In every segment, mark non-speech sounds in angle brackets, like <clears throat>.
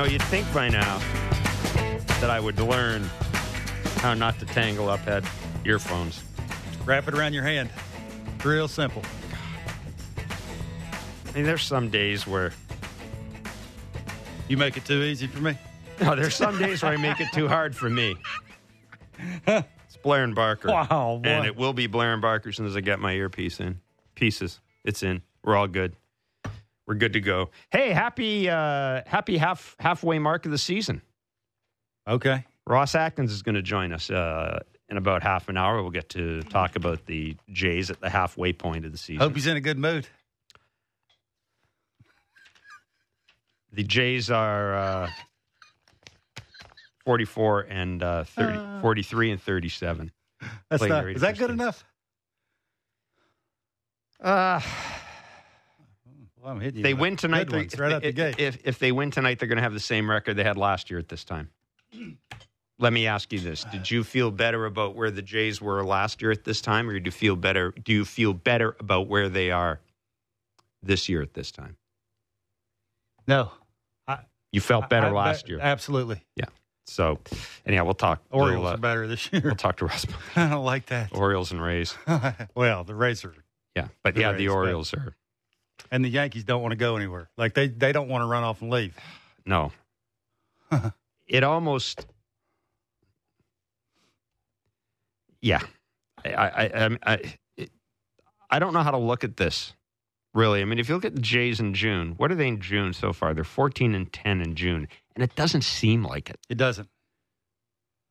Know, you'd think by now that I would learn how not to tangle up head earphones. Wrap it around your hand. Real simple. I mean, there's some days where You make it too easy for me. <laughs> no, there's some days where I make it too hard for me. <laughs> It's Blair and Barker. Wow, boy. And it will be Blair and Barker as soon as I get my earpiece in. Pieces. It's in. We're all good. We're good to go. Hey, happy uh happy half halfway mark of the season. Okay. Ross Atkins is going to join us uh, in about half an hour. We'll get to talk about the Jays at the halfway point of the season. Hope he's in a good mood. The Jays are uh, 44 and uh, 30, 43 and 37. That's not, is that good enough? Uh, Well, I'm hitting you they with win tonight. good ones they're- right out the if, gate. if, if they win tonight, they're going to have the same record they had last year at this time. <clears throat> Let me ask you this: Did you feel better about where the Jays were last year at this time, or do you feel better? Do you feel better about where they are this year at this time? no. You felt better I- I- last year, Absolutely. Yeah. So anyhow, we'll talk. Orioles we'll, uh, are better this year. we'll talk to Russ. <laughs> I don't like that. Orioles and Rays, <laughs> well, the Rays are, yeah, but The yeah, the Rays, but- Orioles are and the Yankees don't want to go anywhere. Like they, they don't want to run off and leave. no. <laughs> it almost, yeah. I, I, I, I, it, I don't know how to look at this. Really, I mean, if you look at the Jays in June, what are they in June so far? They're fourteen and ten in June, and it doesn't seem like it. It doesn't.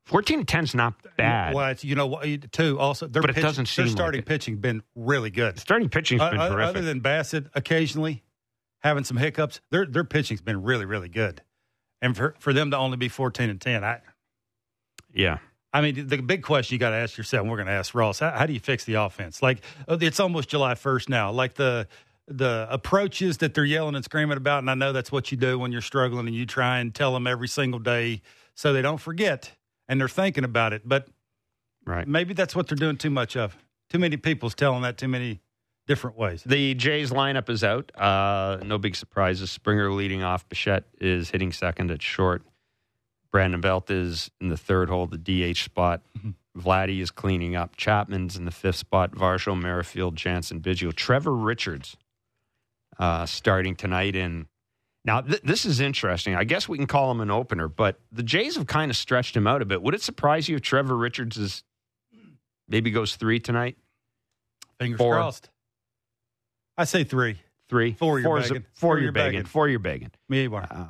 Fourteen and ten is not bad. Well, it's, you know what? Too also, their But it pitch- doesn't seem their like starting it. pitching been really good. Starting pitching's Uh, been other, terrific. other than Bassitt occasionally having some hiccups, their their pitching's been really really good. And for for them to only be fourteen and ten, I yeah, I mean the big question you got to ask yourself. And we're going to ask Ross. How, how do you fix the offense? Like uh, it's almost July first now. Like the the approaches that they're yelling and screaming about, and I know that's what you do when you're struggling, and you try and tell them every single day so they don't forget and they're thinking about it. But right. maybe that's what they're doing too much of. Too many people's telling that too many different ways. The Jays lineup is out. Uh, no big surprises. Springer leading off. Bichette is hitting second at short. Brandon Belt is in the third hole, the DH spot. Vladdy is cleaning up. Chapman's in the fifth spot. Varsho, Merrifield, Jansen, Biggio. Trevor Richards uh, starting tonight in. Now, th- this is interesting. I guess we can call him an opener, but the Jays have kind of stretched him out a bit. Would it surprise you if Trevor Richards is maybe goes three tonight? Fingers Four. crossed. I say three. Three? Four, you're Four a- begging. Four, Four, you're you're begging. begging. Four, you're begging. Me, are. Uh,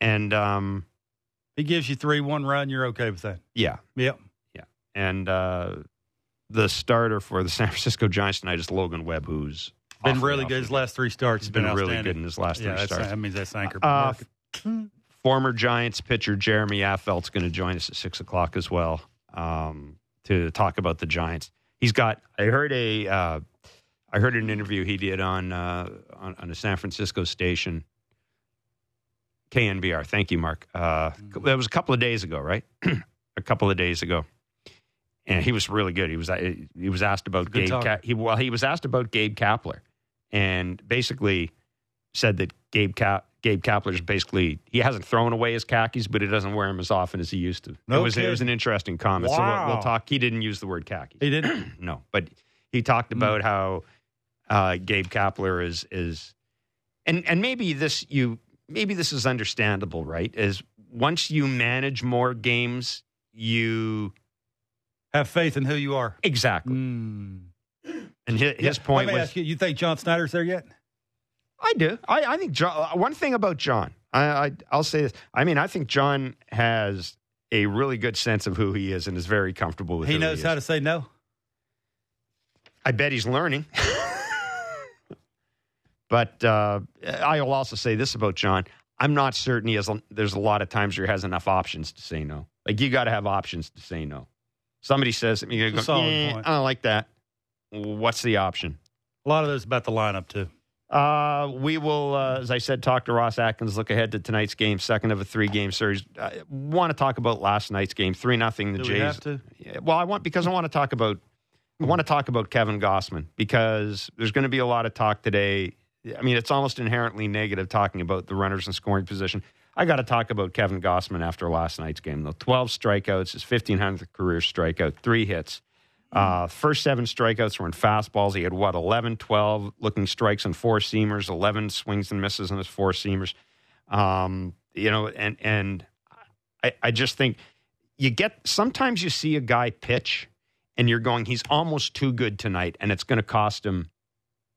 and um, He gives you three, one run, you're okay with that. yeah, Yep. Yeah. And uh, the starter for the San Francisco Giants tonight is Logan Webb, who's Been really good. His last three starts He's has been, been, really good in his last yeah, three that's, starts. that means that's anchor. Uh. Former Giants pitcher Jeremy Affeldt's going to join us at six o'clock as well um, to talk about the Giants. He's got. I heard a. Uh, I heard an interview he did on, uh, on on a San Francisco station. KNBR. Thank you, Mark. Uh, that was a couple of days ago, right? <clears throat> a couple of days ago, and he was really good. He was uh, he was asked about Good Gabe. Ka- he well, he was asked about Gabe Kapler, and basically said that Gabe Ka- Gabe Kapler's basically he hasn't thrown away his khakis, but he doesn't wear them as often as he used to. No it was it was an interesting comment. So we'll, we'll talk. He didn't use the word khaki. he didn't. <clears throat> no, but he talked about how uh, Gabe Kapler is is, and and maybe this you maybe this is understandable, right? Is once you manage more games, you Have faith in who you are. exactly. Mm. And his, his Yeah, point Let me was, ask you, you think John Schneider's there yet? I do. I, I think John. uh, One thing about John, I, I I'll say this. I mean, I think John has a really good sense of who he is and is very comfortable with. He knows he how to say no. I bet he's learning. <laughs> but uh, I will also say this about John. I'm not certain he has. There's a lot of times where he has enough options to say no. Like you got to have options to say no. Somebody says something, you It's a go, "Eh. I don't like that. What's the option? A lot of those about the lineup too. Uh, we will, uh, as I said, talk to Ross Atkins. Look ahead to tonight's game, second of a three-game series. I want to talk about last night's game, three nothing. The Do Jays. we have to? Yeah, well, I want because I want to talk about I want to talk about Kevin Gausman because there's going to be a lot of talk today I mean, it's almost inherently negative talking about the runners in scoring position. I got to talk about Kevin Gausman after last night's game, though. 12 strikeouts, his 1500th career strikeout, three hits. Uh, first seven strikeouts were in fastballs. He had what, 11, 12 looking strikes and four seamers, 11 swings and misses on his four seamers. Um, you know, and, and I, I just think you get sometimes you see a guy pitch and you're going, he's almost too good tonight, and it's going to cost him.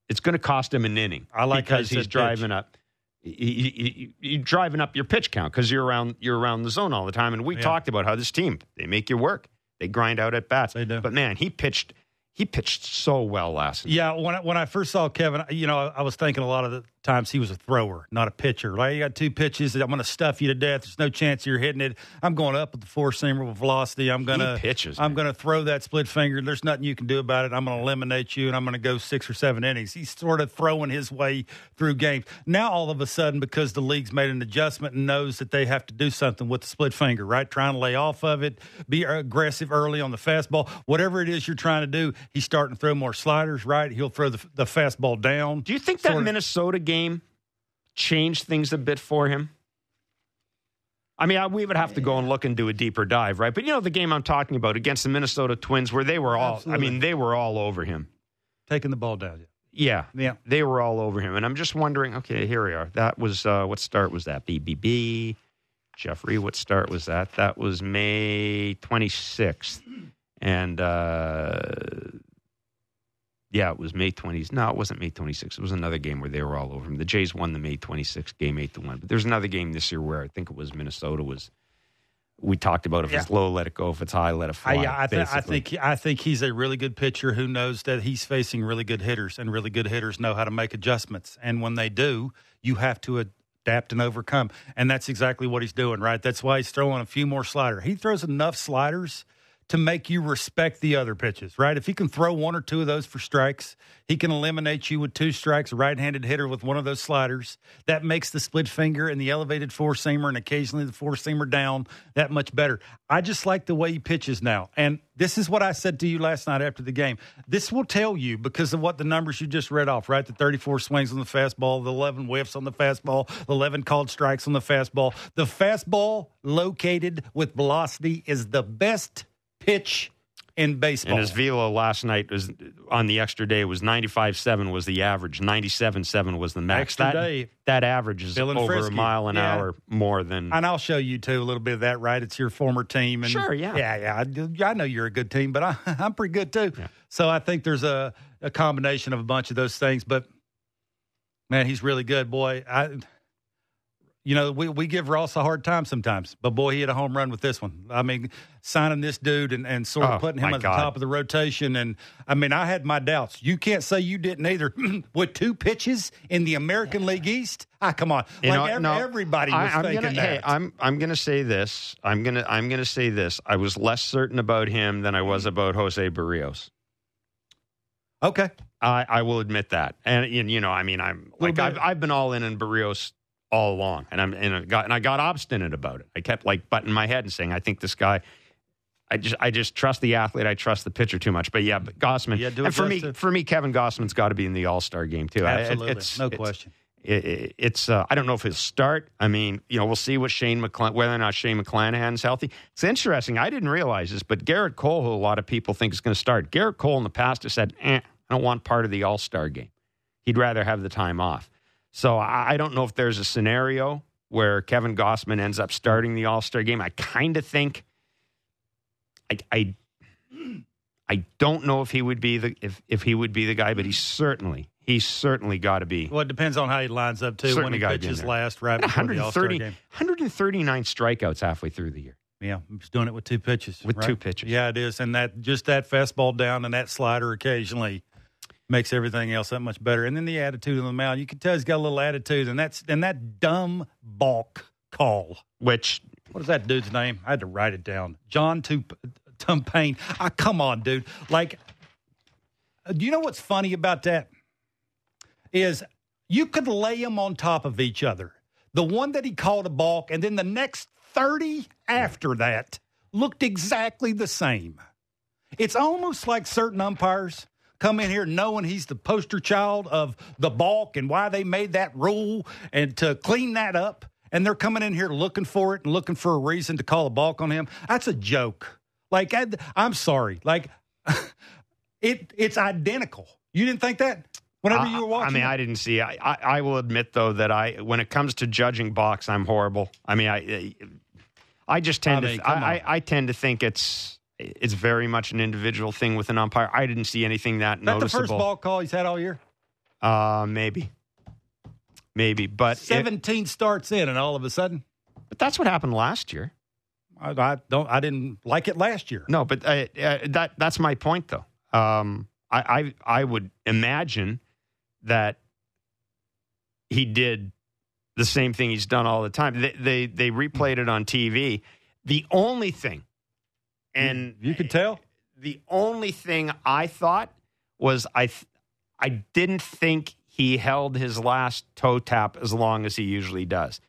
It's going to cost him an inning. I like because he's driving pitch. up. You, you, driving up your pitch count because you're around you're around the zone all the time. And we yeah. talked about how this team they make you work. They grind out at bats. They do. But man, he pitched he pitched so well last. Yeah, when I, when I first saw Kevin, you know, I was thinking a lot of the times he was a thrower, not a pitcher. Like you got two pitches, I'm going to stuff you to death. There's no chance you're hitting it. I'm going up with the four seamer with velocity. I'm going to pitches. I'm going to throw that split finger. There's nothing you can do about it. I'm going to eliminate you, and I'm going to go six or seven innings. He's sort of throwing his way through games. Now all of a sudden, because the league's made an adjustment and knows that they have to do something with the split finger, right? Trying to lay off of it, be aggressive early on the fastball, whatever it is you're trying to do. He's starting to throw more sliders, right? He'll throw the, the fastball down. Do you think that Minnesota game? Changed things a bit for him? I mean, I, we would have to go and look and do a deeper dive, right? But you know, the game I'm talking about against the Minnesota Twins, where they were all, Absolutely. I mean, they were all over him. Taking the ball down. Yeah. Yeah. They were all over him. And I'm just wondering, okay, here we are. That was, uh, what start was that? BBB. Jeffrey, what start was that? That was May 26th. And, uh, yeah, it was May 20s. No, it wasn't May 26th. It was another game where they were all over him. The Jays won the May 26th game 8 to 1. But there's another game this year where I think it was Minnesota was we talked about if yeah. it's low, let it go. If it's high, let it fly. I, I, th- I, think I think he's a really good pitcher who knows that he's facing really good hitters, and really good hitters know how to make adjustments. And when they do, you have to adapt and overcome. And that's exactly what he's doing, right? That's why he's throwing a few more sliders. He throws enough sliders to make you respect the other pitches, right? If he can throw one or two of those for strikes, he can eliminate you with two strikes, a right handed hitter with one of those sliders. That makes the split finger and the elevated four seamer and occasionally the four seamer down that much better. I just like the way he pitches now. And this is what I said to you last night after the game. This will tell you because of what the numbers you just read off, right? The 34 swings on the fastball, the 11 whiffs on the fastball, the 11 called strikes on the fastball. The fastball located with velocity is the best pitch in baseball. And his velo last night was on the extra day was 95.7 was the average, 97.7 was the max. Extra that, day. That average is over Frisky. a mile an yeah. hour more than. And I'll show you too a little bit of that. Right, it's your former team. And sure, yeah, yeah, yeah. I, I know you're a good team, but I, <laughs> I'm pretty good too. Yeah. So I think there's a, a combination of a bunch of those things. But man, he's really good, boy. I you know, we, we give Ross a hard time sometimes, but boy, he had a home run with this one. I mean, signing this dude and, and sort of oh, putting him at God. the top of the rotation. And I mean, I had my doubts. You can't say you didn't either. <clears throat> with two pitches in the American League East, ah, come on, you like know, every, no, everybody was I, am thinking gonna, that. Hey, I'm I'm gonna say this. I'm gonna I'm gonna say this. I was less certain about him than I was about Jose Berrios. Okay. I, I will admit that, and you know, I mean, I'm like I've, I've been all in in Berrios all along, and I'm and I got and I got obstinate about it. I kept like butting my head and saying, "I think this guy." I just I just trust the athlete. I trust the pitcher too much. But yeah, but Gausman. Yeah, and for me, to... for me, Kevin Gausman's got to be in the All Star game too. Absolutely, I, it's, no it's, question. It, it's uh, I don't know if he'll start. I mean, you know, we'll see what Shane McCl- whether or not Shane McClanahan's healthy. It's interesting. I didn't realize this, but Gerrit Cole, who a lot of people think is going to start, Gerrit Cole in the past has said, eh, "I don't want part of the All Star game. He'd rather have the time off." So I, don't know if there's a scenario where Kevin Gausman ends up starting the All Star game. I kind of think I, I I don't know if he would be the if, if he would be the guy, but he certainly he's certainly got to be. Well, it depends on how he lines up too. Certainly when he pitches last, right? 130, 139 strikeouts halfway through the year. Yeah, he's doing it with two pitches. With right? two pitches. Yeah, it is, and that just that fastball down and that slider occasionally makes everything else that much better. And then the attitude on the mound, you can tell he's got a little attitude, and that's and that dumb balk call. Which what is that dude's name? I had to write it down. John Tumpane. Ah, come on, dude. Like, do you know what's funny about that? Is you could lay them on top of each other. The one that he called a balk, and then the next 30 after that looked exactly the same. It's almost like certain umpires come in here knowing he's the poster child of the balk and why they made that rule and to clean that up. And they're coming in here looking for it and looking for a reason to call a balk on him. That's a joke. Like, I, I'm sorry. Like, <laughs> it it's identical. You didn't think that? Whenever you were watching, I mean? I didn't see. I, I, I will admit though that I, when it comes to judging box, I'm horrible. I mean, I, I just tend I mean, to, I. I, I tend to think it's, it's very much an individual thing with an umpire. I didn't see anything that that the noticeable. first ball call he's had all year. Uh, maybe, maybe, but it- Seventeen starts in, and all of a sudden, but that's what happened last year. I, I don't. I didn't like it last year. No, but uh, uh, that that's my point, though. Um, I, I I would imagine that he did the same thing he's done all the time. They they, they replayed it on TV. The only thing, and you could tell. the only thing I thought was I th- I didn't think he held his last toe tap as long as he usually does.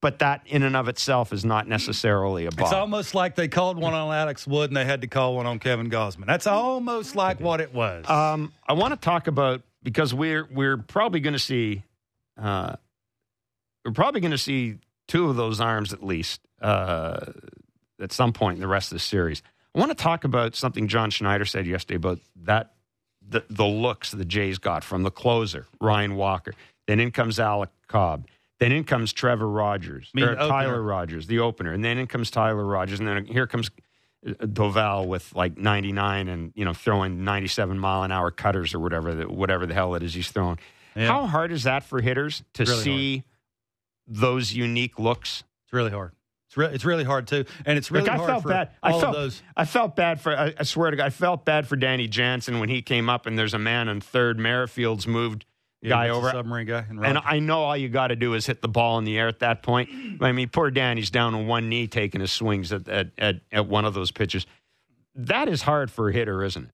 But that in and of itself is not necessarily a It's almost like they called one on Alex Wood and they had to call one on Kevin Gausman. That's almost like what it was. Um, I want to talk about because we're we're probably going to see, uh, we're probably going to see two of those arms at least uh, at some point in the rest of the series. I want to talk about something John Schneider said yesterday about that the the looks the Jays got from the closer Ryan Walker. Then in comes Alec Cobb. Then in comes Trevor Rogers, mean or. Tyler Rogers, the opener, and then in comes Tyler Rogers, and then here comes uh, Doval with like 99 and you know throwing 97 mile an hour cutters or whatever the, whatever the hell it is he's throwing. Yeah. How hard is that for hitters to Really see those unique looks? it's really hard. It's, re- it's really hard too, and it's really Like, I hard felt for bad. all I felt of those. I felt bad for. I, I swear to God, I felt bad for Danny Jansen when he came up and there's a man on third. Merrifield's moved guy it's a over. submarine guy, and, And I know all you got to do is hit the ball in the air at that point. I mean, poor Danny's down on one knee taking his swings at, at, at, at one of those pitches. That is hard for a hitter, isn't it?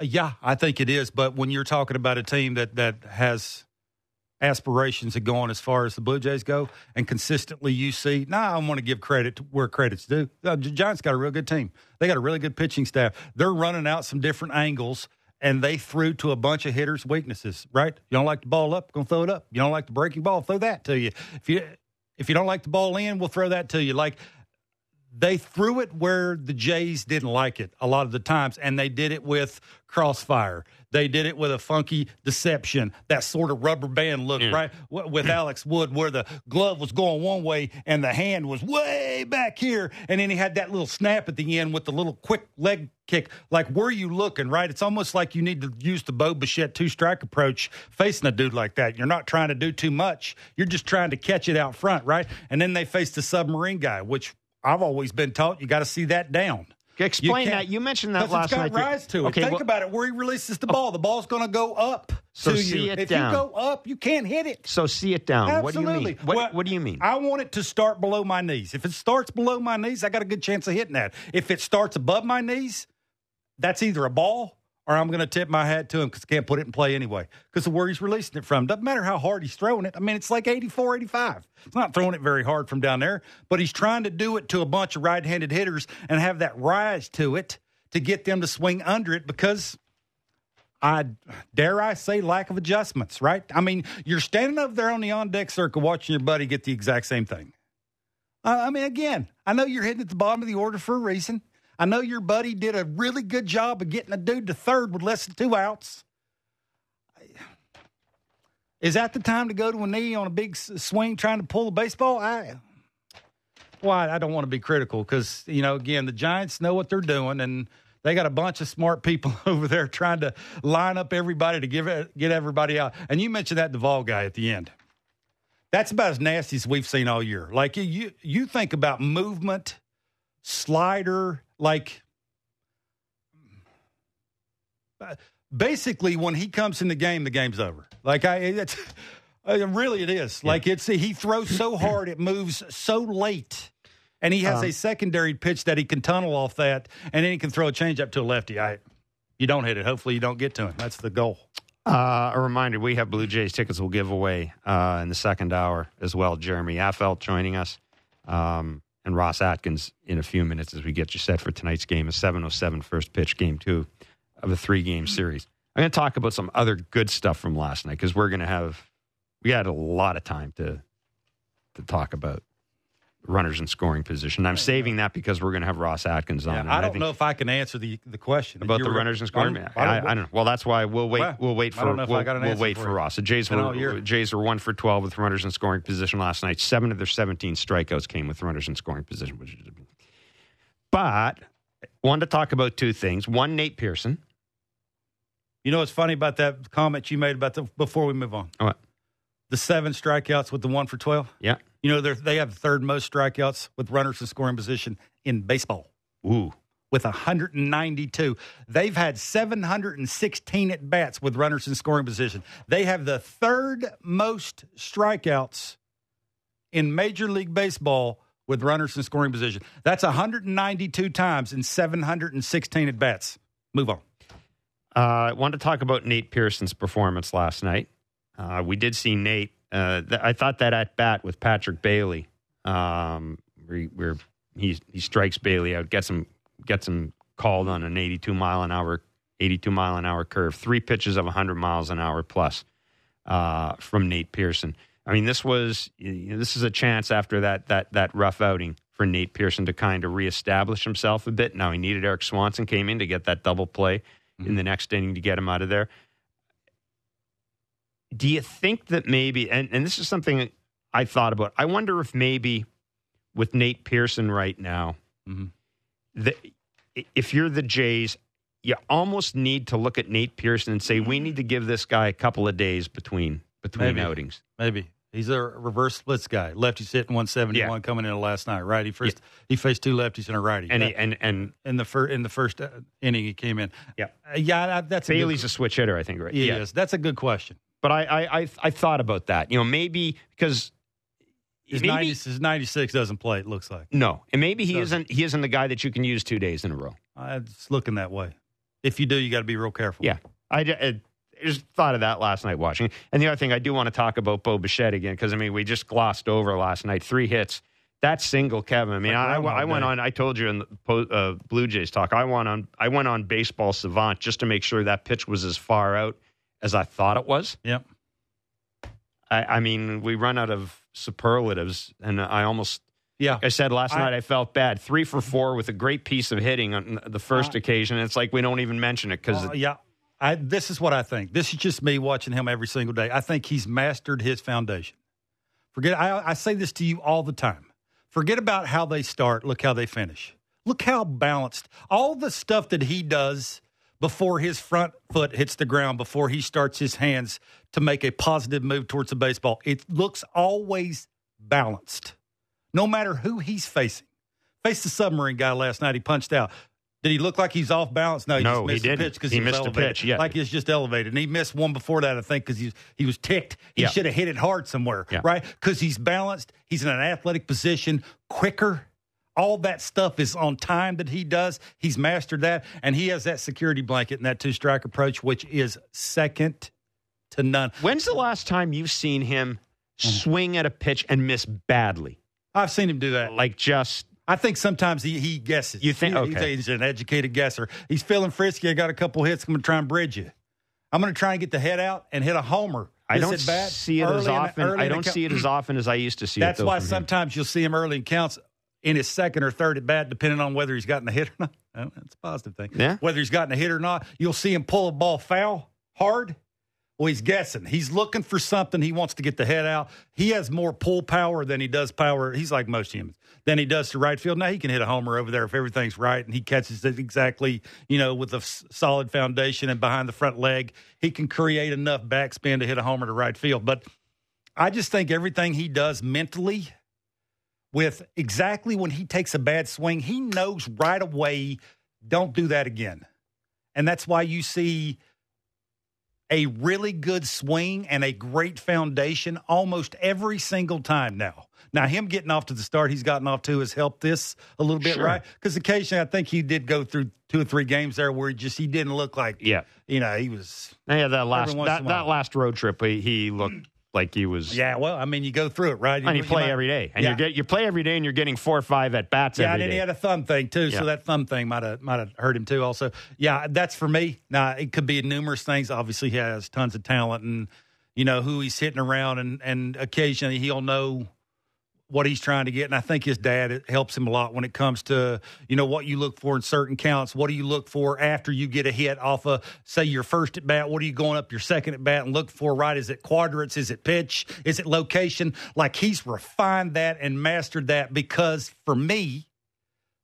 Uh, yeah, I think it is. But when you're talking about a team that that has aspirations of gone as far as the Blue Jays go, and consistently you see, nah, I want to give credit to where credit's due. The Giants got a real good team. They got a really good pitching staff. They're running out some different angles. And they threw to a bunch of hitters' weaknesses, right? You don't like the ball up, gonna throw it up. You don't like the breaking ball, throw that to you. If you if you don't like the ball in, we'll throw that to you. Like they threw it where the Jays didn't like it a lot of the times, and they did it with crossfire. They did it with a funky deception, that sort of rubber band look, Yeah. right? W- With Alex Wood, where the glove was going one way and the hand was way back here, and then he had that little snap at the end with the little quick leg kick. Like, where are you looking, right? It's almost like you need to use the Bo Bichette two strike approach facing a dude like that. You're not trying to do too much, you're just trying to catch it out front, right? And then they faced the submarine guy, which I've always been taught you got to see that down. Explain can't- that. You mentioned that Because last it's got night. rise to it. Okay, Think well- about it. Where he releases the oh. ball, the ball's going to go up So to see you. it if down. you go up, you can't hit it. So see it down. What do you Absolutely. mean? What, Well, what do you mean? I want it to start below my knees. If it starts below my knees, I got a good chance of hitting that. If it starts above my knees, that's either a ball or I'm going to tip my hat to him because I can't put it in play anyway because of where he's releasing it from. Doesn't matter how hard he's throwing it. I mean, it's like 84, 85. It's not throwing it very hard from down there, but he's trying to do it to a bunch of right handed hitters and have that rise to it to get them to swing under it because I dare I say lack of adjustments, right? I mean, you're standing up there on the on deck circle watching your buddy get the exact same thing. I mean, again, I know you're hitting at the bottom of the order for a reason. I know your buddy did a really good job of getting a dude to third with less than two outs. Is that the time to go to a knee on a big swing trying to pull a baseball? I, why I don't want to be critical because you know again the Giants know what they're doing and they got a bunch of smart people <laughs> over there trying to line up everybody to give it, get everybody out. And you mentioned that Doval guy at the end. That's about as nasty as we've seen all year. Like you, you think about movement, slider, like basically when he comes in the game, the game's over. Like I, it's uh, really it is. Like it's he throws so hard, it moves so late, and he has Um, a secondary pitch that he can tunnel off that, and then he can throw a changeup to a lefty. I, you don't hit it. Hopefully, you don't get to him. That's the goal. Uh, a reminder: we have Blue Jays tickets. We'll give away uh, in the second hour as well. Jeremy Affeldt joining us, um, and Ross Atkins in a few minutes as we get you set for tonight's game. A 7:07 first pitch, game two of a three game series. I'm going to talk about some other good stuff from last night because we're going to have we had a lot of time to to talk about runners in scoring position. I'm saving that because we're going to have Ross Atkins on. Yeah, I don't think know if I can answer the the question about the were- runners in scoring. I don't- I, I I, don't- don't know. Well, that's why we'll wait. Well, we'll wait I for don't we'll, an we'll wait for for. Ross. The Jays were Jays were one for twelve with runners in scoring position last night. Seven of their 17 strikeouts came with runners in scoring position. Which is, but wanted to talk about two things. One, Nate Pearson. You know what's funny about that comment you made about the before we move on? What? The seven strikeouts with the one for twelve. Yeah. You know they have the third most strikeouts with runners in scoring position in baseball Ooh. with 192. They've had 716 at bats with runners in scoring position. They have the third most strikeouts in Major League Baseball with runners in scoring position. That's 192 times in 716 at bats. Move on. Uh, I wanted to talk about Nate Pearson's performance last night. Uh, we did see Nate. Uh, th- I thought that at bat with Patrick Bailey, um, where, where he he strikes Bailey out, gets him gets him called on an 82 mile an hour 82 mile an hour curve, three pitches of 100 miles an hour plus uh, from Nate Pearson. I mean, this was you know, this is a chance after that that that rough outing for Nate Pearson to kind of reestablish himself a bit. Now he needed Erik Swanson came in to get that double play in the next inning to get him out of there. Do you think that maybe, and, and this is something I thought about, I wonder if maybe with Nate Pearson right now, Mhm. the, if you're the Jays, you almost need to look at Nate Pearson and say, we need to give this guy a couple of days between between Maybe. outings. Maybe. He's a reverse splits guy. Lefty's hitting 171 Yeah. coming in last night. Righty first. He faced two lefties and a righty. And, That- he, and and in the first in the first uh, inning he came in. Yeah. Uh, yeah, that- that's a Bailey's good, a switch hitter, I think, right? Yes, is. That's a good question. But I, I I I thought about that. You know, maybe because His, maybe 90, his 96 doesn't play. It looks like no, and maybe he Doesn't. isn't he isn't the guy that you can use two days in a row. uh, it's looking that way. If you do, you got to be real careful. Yeah. I, I just thought of that last night watching. And the other thing I do want to talk about Bo Bichette again because I mean we just glossed over last night three hits. That single, Kevin. I mean, Like I, Groundhog I went on. I told you in the uh, Blue Jays talk. I went on. I went on Baseball Savant just to make sure that pitch was as far out as I thought it was. Yep. I, I mean, we run out of superlatives, and I almost Yeah. like I said last I- night, I felt bad. Three for four with a great piece of hitting on the first occasion. It's like we don't even mention it because Uh, yeah. I, this is what I think. This is just me watching him every single day. I think he's mastered his foundation. Forget. I, I say this to you all the time. Forget about how they start. Look how they finish. Look how balanced. All the stuff that he does before his front foot hits the ground, before he starts his hands to make a positive move towards the baseball, it looks always balanced. No matter who he's facing. Faced the submarine guy last night. He punched out. Did he look like he's off balance? No, he No, just he missed the pitch because He he, missed a elevated. pitch, yeah. like it's just elevated. And he missed one before that, I think, because he he was ticked. He Yeah. should have hit it hard somewhere, Yeah. right? Because he's balanced. He's in an athletic position, quicker. All that stuff is on time that he does. He's mastered that, and he has that security blanket and that two strike approach, which is second to none. When's the last time you've seen him swing at a pitch and miss badly? I've seen him do that. Like just I think sometimes he, he guesses. You think- He- okay. he's an educated guesser. He's feeling frisky. I got a couple hits. I'm going to try and bridge you. I'm going to try and get the head out and hit a homer. I don't see it as often. I don't see it as often as I used to see That's it. though, why from him. sometimes you'll see him early in counts in his second or third at bat, depending on whether he's gotten a hit or not. <laughs> Oh, that's a positive thing. Yeah. Whether he's gotten a hit or not, you'll see him pull a ball foul hard. Well, he's guessing. He's looking for something. He wants to get the head out. He has more pull power than he does power. He's like most humans than he does to right field. Now he can hit a homer over there if everything's right and he catches it exactly, you know, with a solid foundation and behind the front leg. He can create enough backspin to hit a homer to right field. But I just think everything he does mentally with exactly when he takes a bad swing, he knows right away, don't do that again. And that's why you see a really good swing and a great foundation almost every single time now. Now, him getting off to the start he's gotten off to has helped this a little bit, Sure. right? Because occasionally I think he did go through two or three games there where he just he didn't look like, Yeah. you know, he was Yeah, that last that, that last road trip, he, he looked like he was. Yeah, well, I mean, you go through it, right? And you, play might, every day, and yeah. you get you play every day, and you're getting four or five at bats. Yeah, and day. he had a thumb thing too, yeah. so that thumb thing might have might have hurt him too. Also, yeah, that's for me. Now it could be numerous things. Obviously, he has tons of talent, and you know who he's hitting around, and and occasionally he'll know what he's trying to get. And I think his dad helps him a lot when it comes to, you know, what you look for in certain counts. What do you look for after you get a hit off of, say, your first at bat? What are you going up your second at bat and look for, right? Is it quadrants? Is it pitch? Is it location? Like he's refined that and mastered that because for me,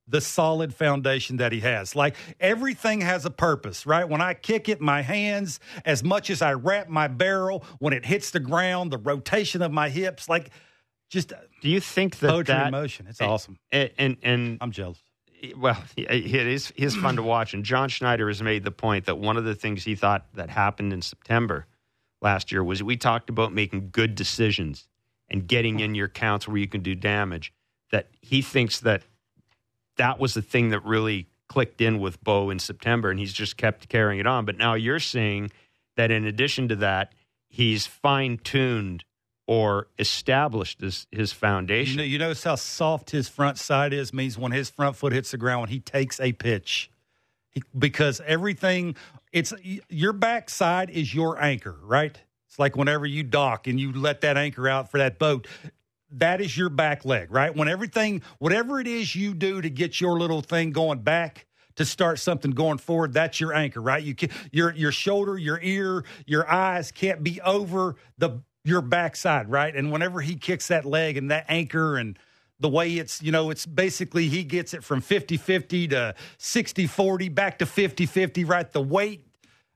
the solid foundation that he has. Like everything has a purpose, right? When I kick it, my hands, as much as I wrap my barrel, when it hits the ground, the rotation of my hips, like – just uh, do you think that poetry that, in motion? It's and, awesome. And, and, and I'm jealous. Well, it is it is fun to watch. And John Schneider has made the point that one of the things he thought that happened in September last year was we talked about making good decisions and getting in your counts where you can do damage. That he thinks that that was the thing that really clicked in with Bo in September, and he's just kept carrying it on. But now you're seeing that in addition to that, he's fine tuned or established his, his foundation. You, know, you notice how soft his front side is means when his front foot hits the ground when he takes a pitch. He, because everything it's your backside is your anchor, right? It's like whenever you dock and you let that anchor out for that boat, that is your back leg, right? When everything whatever it is you do to get your little thing going back, to start something going forward, that's your anchor, right? You can, your your shoulder, your ear, your eyes can't be over the your backside, right? And whenever he kicks that leg and that anchor and the way it's, you know, it's basically he gets it from 50 50 to 60 40 back to 50 50, right? The weight,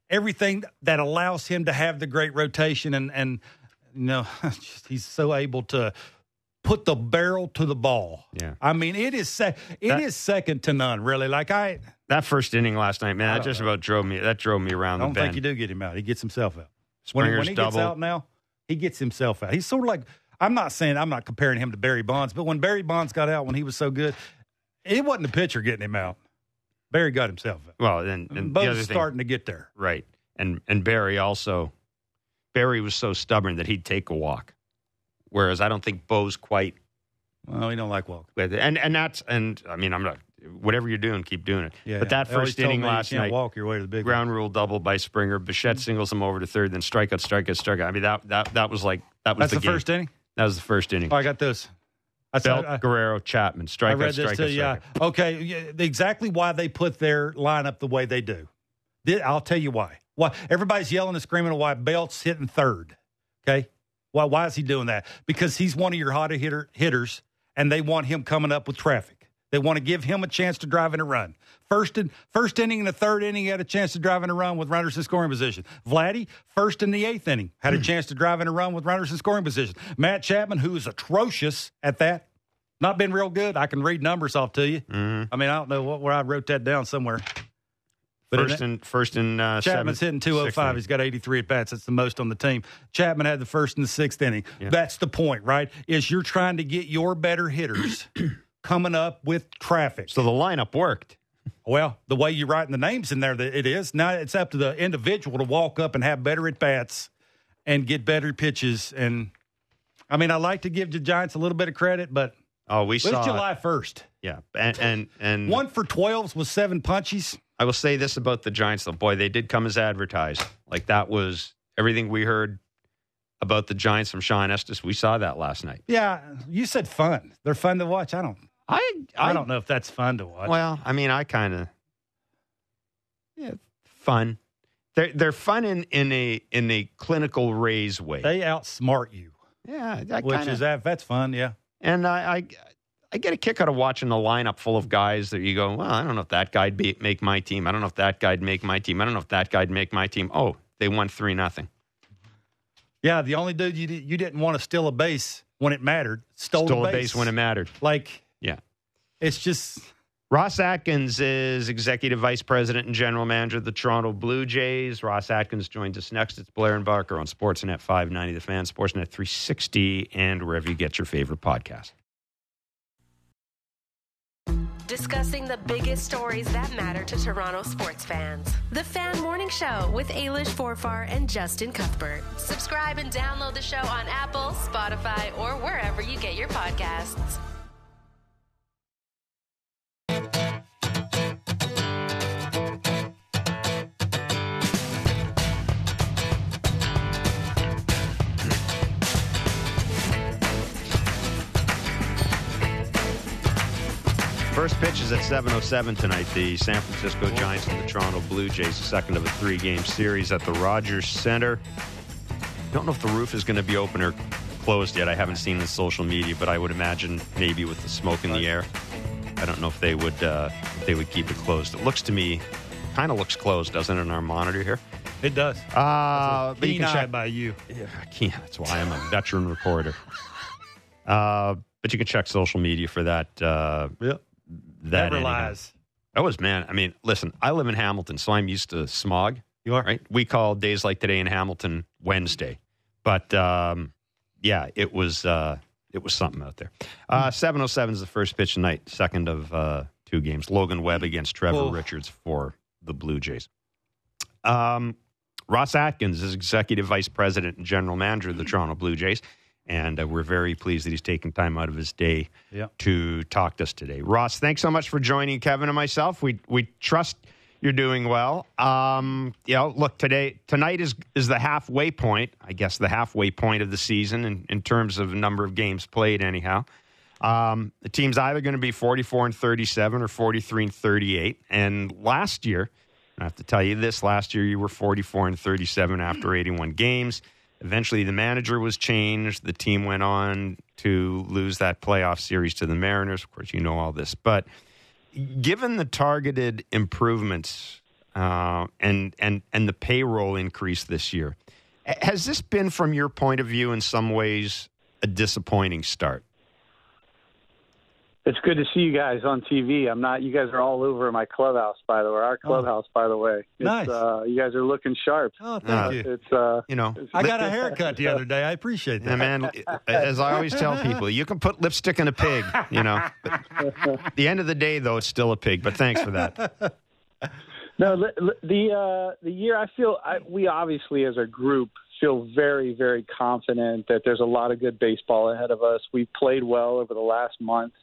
everything that allows him to have the great rotation and, and you know, <laughs> he's so able to put the barrel to the ball. Yeah. I mean, it is se- it that, is second to none, really. Like I that first inning last night, man, that uh, just know. about drove me. That drove me around. I don't think you do get him out. He gets himself out. Springer's when, when he double. gets out now, he gets himself out. He's sort of like I'm not saying I'm not comparing him to Barry Bonds, but when Barry Bonds got out when he was so good, it wasn't the pitcher getting him out. Barry got himself out. Well, and, and Bo's starting to get there, right? And and Barry also, Barry was so stubborn that he'd take a walk, whereas I don't think Bo's quite. Well, he don't like walk. And and that's and I mean I'm not whatever you're doing, keep doing it. Yeah, but that first inning last night, walk your way to the big ground one. rule double by Springer. Bichette mm-hmm. singles him over to third, then strikeout, strikeout, strikeout. I mean that that that was like that was That's the, the first inning. That was the first inning. Oh, I got this. I Belt, I, Guerrero, Chapman, strikeout, I read this strikeout, too, yeah. Okay, yeah, exactly why they put their lineup the way they do. I'll tell you why. Why everybody's yelling and screaming why Belt's hitting third. Okay, why? Why is he doing that? Because he's one of your hotter hitter, hitters, and they want him coming up with traffic. They want to give him a chance to drive in a run. First in first inning and the third inning, he had a chance to drive in a run with runners in scoring position. Vladdy, first in the eighth inning, had a hmm. chance to drive in a run with runners in scoring position. Matt Chapman, who is atrocious at that, not been real good. I can read numbers off to you. Mm-hmm. I mean, I don't know what, where I wrote that down somewhere. But first in first in uh, Chapman's seven, hitting 205. He's got 83 at bats. That's the most on the team. Chapman had the first and the sixth inning. Yeah. That's the point, right? Is you're trying to get your better hitters <clears throat> coming up with traffic. So the lineup worked. Well, the way you're writing the names in there, it is. Now it's up to the individual to walk up and have better at bats and get better pitches. And I mean, I like to give the Giants a little bit of credit, but oh, we it saw July first. Yeah, and and, and one for twelves with seven punchies. I will say this about the Giants, though. Boy, they did come as advertised. Like that was everything we heard about the Giants from Shawn Estes. We saw that last night. Yeah, you said fun. They're fun to watch. I don't. I, I, I don't know if that's fun to watch. Well, I mean, I kind of yeah, fun. They're they're fun in, in a in a clinical raise way. They outsmart you. Yeah, that which kinda, is that that's fun. Yeah, and I, I I get a kick out of watching a lineup full of guys that you go, well, I don't know if that guy'd be, make my team. I don't know if that guy'd make my team. I don't know if that guy'd make my team. Oh, they won three nothing. Yeah, the only dude you you didn't want to steal a base when it mattered stole, stole a base. base when it mattered. Like it's just Ross Atkins is executive vice president and general manager of the Toronto Blue Jays. Ross Atkins joins us next. It's Blair and Barker on Sportsnet 590, The Fan, Sportsnet 360, and wherever you get your favorite podcast. discussing the biggest stories that matter to Toronto sports fans. The Fan Morning Show with Ailish Forfar and Justin Cuthbert. Subscribe and download the show on Apple, Spotify, or wherever you get your podcasts. First pitch is at 7.07 tonight. The San Francisco Giants and the Toronto Blue Jays, the second of a three-game series at the Rogers Centre. Don't know if the roof is going to be open or closed yet. I haven't seen the social media, but I would imagine maybe with the smoke in the air. I don't know if they would uh, if they would keep it closed. It looks to me, kind of looks closed, doesn't it, on our monitor here? It does. Uh, but you can check. by you. Yeah, I can't. That's why I'm a veteran reporter. Uh, but you can check social media for that. Uh, Yep. That Never lies. That was man. I mean, listen, I live in Hamilton, so I'm used to smog. You are Right? We call days like today in Hamilton Wednesday, but um, yeah, it was uh, it was something out there. Uh, Seven oh seven is the first pitch tonight, second of uh, two games. Logan Webb against Trevor Oh. Richards for the Blue Jays. Um, Ross Atkins is executive vice president and general manager of the Toronto Blue Jays, and uh, we're very pleased that he's taking time out of his day Yeah. to talk to us today. Ross, thanks so much for joining Kevin and myself. We we trust you're doing well. Um, you know, look today tonight is is the halfway point, I guess the halfway point of the season in, in terms of number of games played. Anyhow, um, the team's either going to be 44 and 37 or 43 and 38. And last year, I have to tell you this: last year you were 44 and 37 after 81 games. Eventually, the manager was changed. The team went on to lose that playoff series to the Mariners. Of course, you know all this. But given the targeted improvements uh, and and and the payroll increase this year, has this been, from your point of view, in some ways, a disappointing start? It's good to see you guys on TV. I'm not. You guys are all over my clubhouse, by the way. Our clubhouse, by the way. It's, Nice. Uh, you guys are looking sharp. Oh, Uh, thank you. It's. Uh, You know, I got a haircut the other day. I appreciate Yeah, that. man, as I always tell people, you can put lipstick in a pig, you know. <laughs> The end of the day, though, it's still a pig. But thanks for that. no, li- li- the uh, the year I feel I, we obviously as a group feel very very confident that there's a lot of good baseball ahead of us. We've played well over the last month.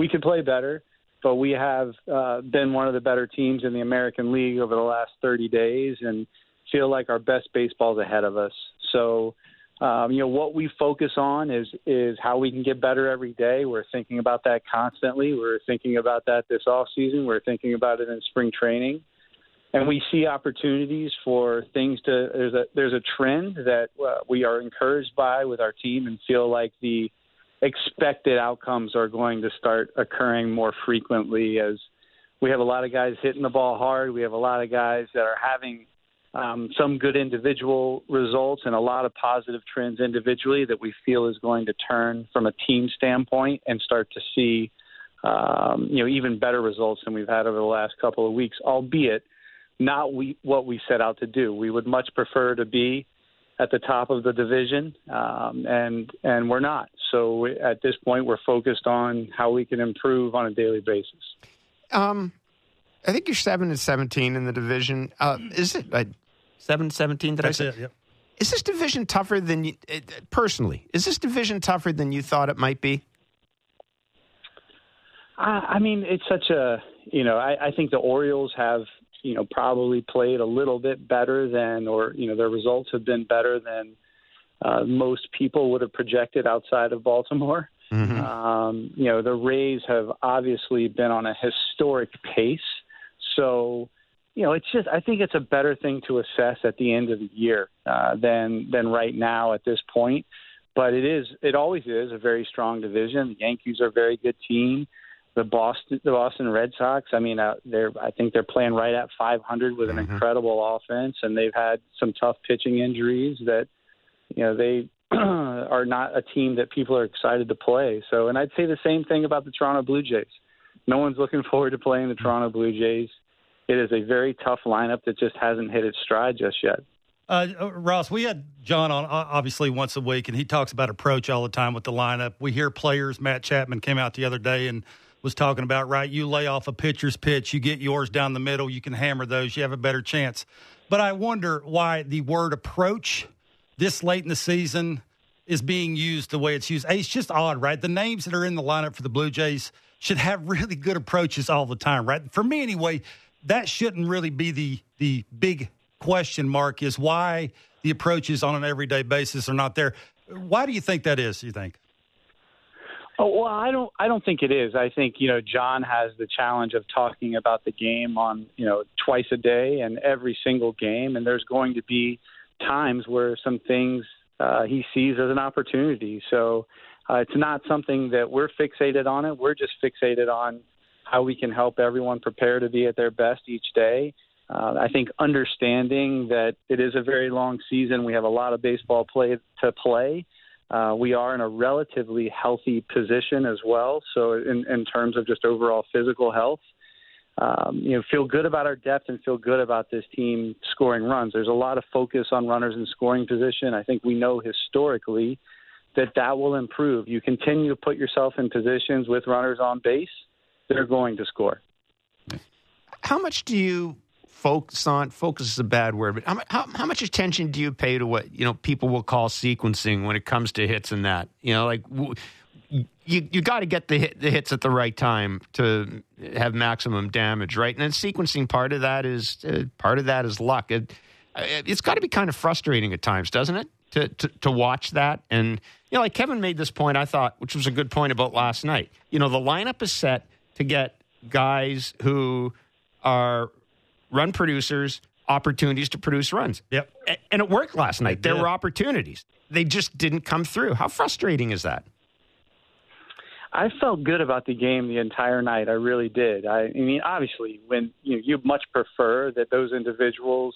We could play better, but we have uh, been one of the better teams in the American League over the last 30 days, and feel like our best baseball's ahead of us. So. Um, you know what we focus on is is how we can get better every day. We're thinking about that constantly. We're thinking about that this off season. We're thinking about it in spring training, and we see opportunities for things to. There's a there's a trend that uh, we are encouraged by with our team and feel like the expected outcomes are going to start occurring more frequently as we have a lot of guys hitting the ball hard. We have a lot of guys that are having um, some good individual results and a lot of positive trends individually that we feel is going to turn from a team standpoint and start to see um, you know even better results than we've had over the last couple of weeks, albeit not we, what we set out to do. We would much prefer to be at the top of the division, um, and and we're not. So at this point, we're focused on how we can improve on a daily basis. Um, I think you're seven and seventeen in the division. Uh, is it uh, seven and seventeen? Did That's I say? it. Yep. Is this division tougher than you uh, personally? Is this division tougher than you thought it might be? I, I mean, it's such a you know. I, I think the Orioles have you know probably played a little bit better than, or you know, their results have been better than uh, most people would have projected outside of Baltimore. Mm-hmm. Um, you know, the Rays have obviously been on a historic pace. So, you know, it's just I think it's a better thing to assess at the end of the year uh, than than right now at this point. But it is it always is a very strong division. The Yankees are a very good team. The Boston the Boston Red Sox, I mean, uh, they're I think they're playing right at 500 with an Mhm. incredible offense, and they've had some tough pitching injuries that you know they <clears throat> are not a team that people are excited to play. So, and I'd say the same thing about the Toronto Blue Jays. No one's looking <laughs> forward to playing the Toronto Blue Jays. It is a very tough lineup that just hasn't hit its stride just yet. Uh, uh, Ross, we had John on obviously once a week, and he talks about approach all the time with the lineup. We hear players. Matt Chapman came out the other day and was talking about, right? You lay off a pitcher's pitch, you get yours down the middle, you can hammer those, you have a better chance. But I wonder why the word approach this late in the season is being used the way it's used. It's just odd, right? The names that are in the lineup for the Blue Jays should have <laughs> really good approaches all the time, right? For me, anyway, that shouldn't really be the the big question mark. Is why the approaches on an everyday basis are not there. Why do you think that is? You think? Oh, well, I don't. I don't think it is. I think you know John has the challenge of talking about the game on you know twice a day and every single game, and there's going to be times where some things uh, he sees as an opportunity. So uh, it's not something that we're fixated on. It. We're just fixated on how we can help everyone prepare to be at their best each day. Uh, I think understanding that it is a very long season, we have a lot of baseball play to play. Uh, we are in a relatively healthy position as well. So, in, in terms of just overall physical health, um, you know, feel good about our depth and feel good about this team scoring runs. There's a lot of focus on runners in scoring position. I think we know historically that that will improve. You continue to put yourself in positions with runners on base, they're going to score. How much do you focus on? Focus is a bad word, but how, how, how much attention do you pay to what you know people will call sequencing when it comes to hits and that? You know, like. you you got to get the hit, the hits at the right time to have maximum damage, right? And then sequencing part of that is uh, part of that is luck. It, it's got to be kind of frustrating at times, doesn't it? To, to to watch that and you know, like Kevin made this point, I thought, which was a good point about last night. You know, the lineup is set to get guys who are run producers opportunities to produce runs. Yep. And it worked last night. There were opportunities. They just didn't come through. How frustrating is that? I felt good about the game the entire night. I really did. I, I mean, obviously, when you know, you much prefer that those individuals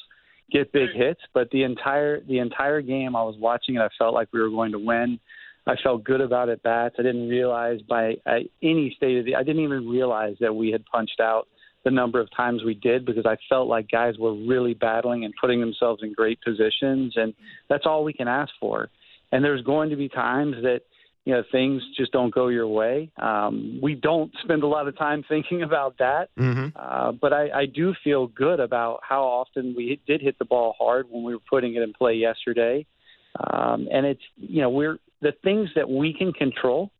get big hits, but the entire the entire game I was watching it, I felt like we were going to win. I felt good about at bats. I didn't realize by any state of the I didn't even realize that we had punched out the number of times we did because I felt like guys were really battling and putting themselves in great positions and that's all we can ask for. And there's going to be times that you know things just don't go your way. Um, we don't spend a lot of time <laughs> thinking about that, mm-hmm. uh, but I, I do feel good about how often we did hit the ball hard when we were putting it in play yesterday. Um, and it's you know we're the things that we can control,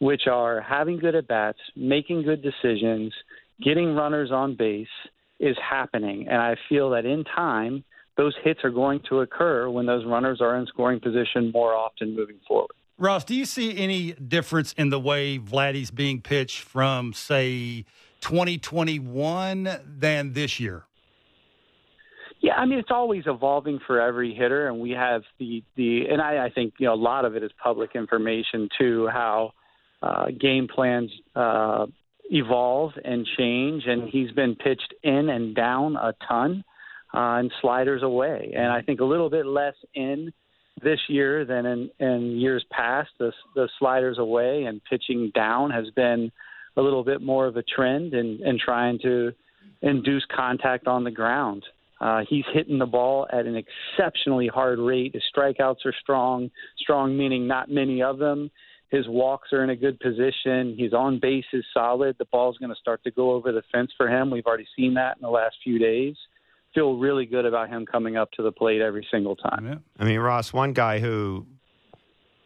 which are having good at bats, making good decisions, getting runners on base, is happening. And I feel that in time, those hits are going to occur when those runners are in scoring position more often moving forward. Ross, do you see any difference in the way Vladdy's being pitched from, say, 2021 than this year? Yeah, I mean it's always evolving for every hitter, and we have the the and I, I think you know a lot of it is public information too, how uh, game plans uh, evolve and change, and he's been pitched in and down a ton, uh, and sliders away, and I think a little bit less in this year than in, in years past. The the sliders away and pitching down has been a little bit more of a trend, and and trying to induce contact on the ground. Uh, he's hitting the ball at an exceptionally hard rate. His strikeouts are strong, strong meaning not many of them. His walks are in a good position. He's on base is solid. The ball's going to start to go over the fence for him. We've already seen that in the last few days. Feel really good about him coming up to the plate every single time. Yeah. I mean, Ross, one guy who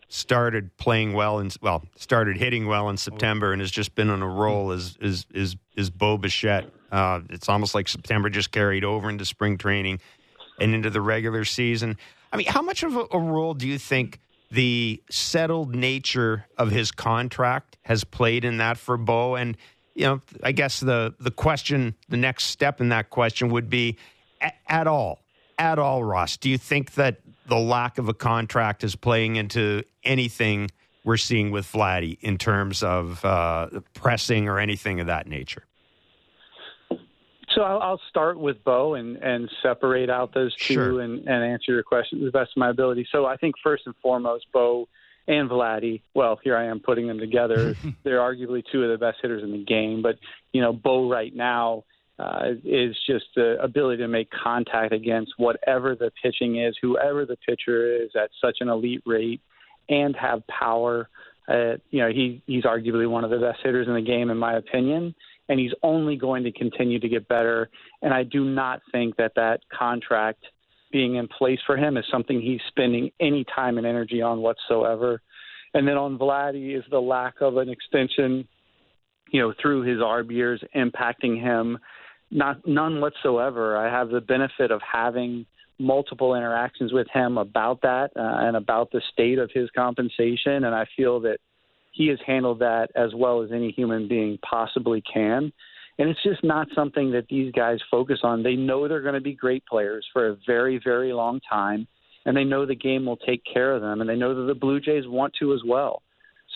started playing well and well started hitting well in September and has just been on a roll is is is is Bo Bichette. Uh, it's almost like September just carried over into spring training and into the regular season. I mean, how much of a, a role do you think the settled nature of his contract has played in that for Bo? And you know, I guess the the question, the next step in that question would be, at all, at all, Ross. Do you think that the lack of a contract is playing into anything we're seeing with Vladdy in terms of uh, pressing or anything of that nature? So I'll, I'll start with Bo and, and separate out those two sure. and, and answer your question to the best of my ability. So I think first and foremost, Bo and Vladdy. Well, here I am putting them together. <laughs> They're arguably two of the best hitters in the game. But you know, Bo right now uh, is just the ability to make contact against whatever the pitching is, whoever the pitcher is, at such an elite rate, and have power. Uh, you know, he he's arguably one of the best hitters in the game, in my opinion, and he's only going to continue to get better. And I do not think that that contract being in place for him is something he's spending any time and energy on whatsoever. And then on Vladdy is the lack of an extension, you know, through his ARB years impacting him. Not none whatsoever. I have the benefit of having multiple interactions with him about that uh, and about the state of his compensation, and I feel that he has handled that as well as any human being possibly can. And it's just not something that these guys focus on. They know they're going to be great players for a very, very long time, and they know the game will take care of them, and they know that the Blue Jays want to as well.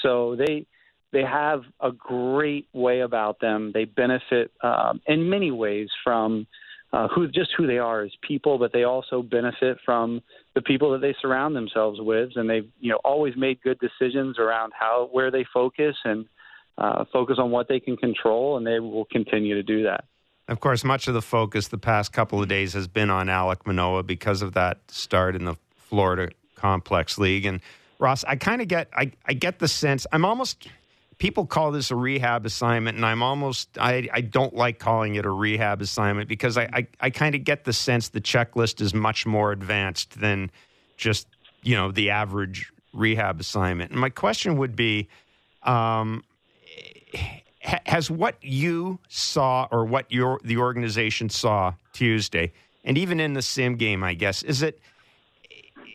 So they they have a great way about them. They benefit um, in many ways from uh, who just who they are as people, but they also benefit from the people that they surround themselves with, and they've you know always made good decisions around how where they focus and uh, focus on what they can control, and they will continue to do that. Of course, much of the focus the past couple of days has been on Alek Manoah because of that start in the Florida Complex League. And Ross, I kind of get, I, I get the sense. I'm almost. People call this a rehab assignment, and I'm almost I, I don't like calling it a rehab assignment because I, I, I kind of get the sense the checklist is much more advanced than just you know the average rehab assignment. And my question would be, um, has what you saw or what your the organization saw Tuesday, and even in the sim game, I guess, is it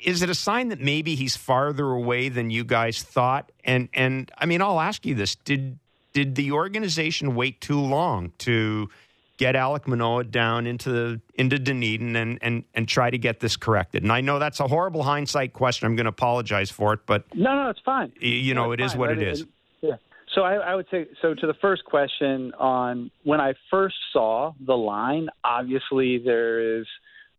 is it a sign that maybe he's farther away than you guys thought? And and I mean, I'll ask you this: did did the organization wait too long to get Alek Manoah down into the, into Dunedin and, and and try to get this corrected? And I know that's a horrible hindsight question. I'm going to apologize for it, but no, no, it's fine. You know, no, it is fine. what it is. Yeah. So I, I would say so. To the first question on when I first saw the line, obviously there is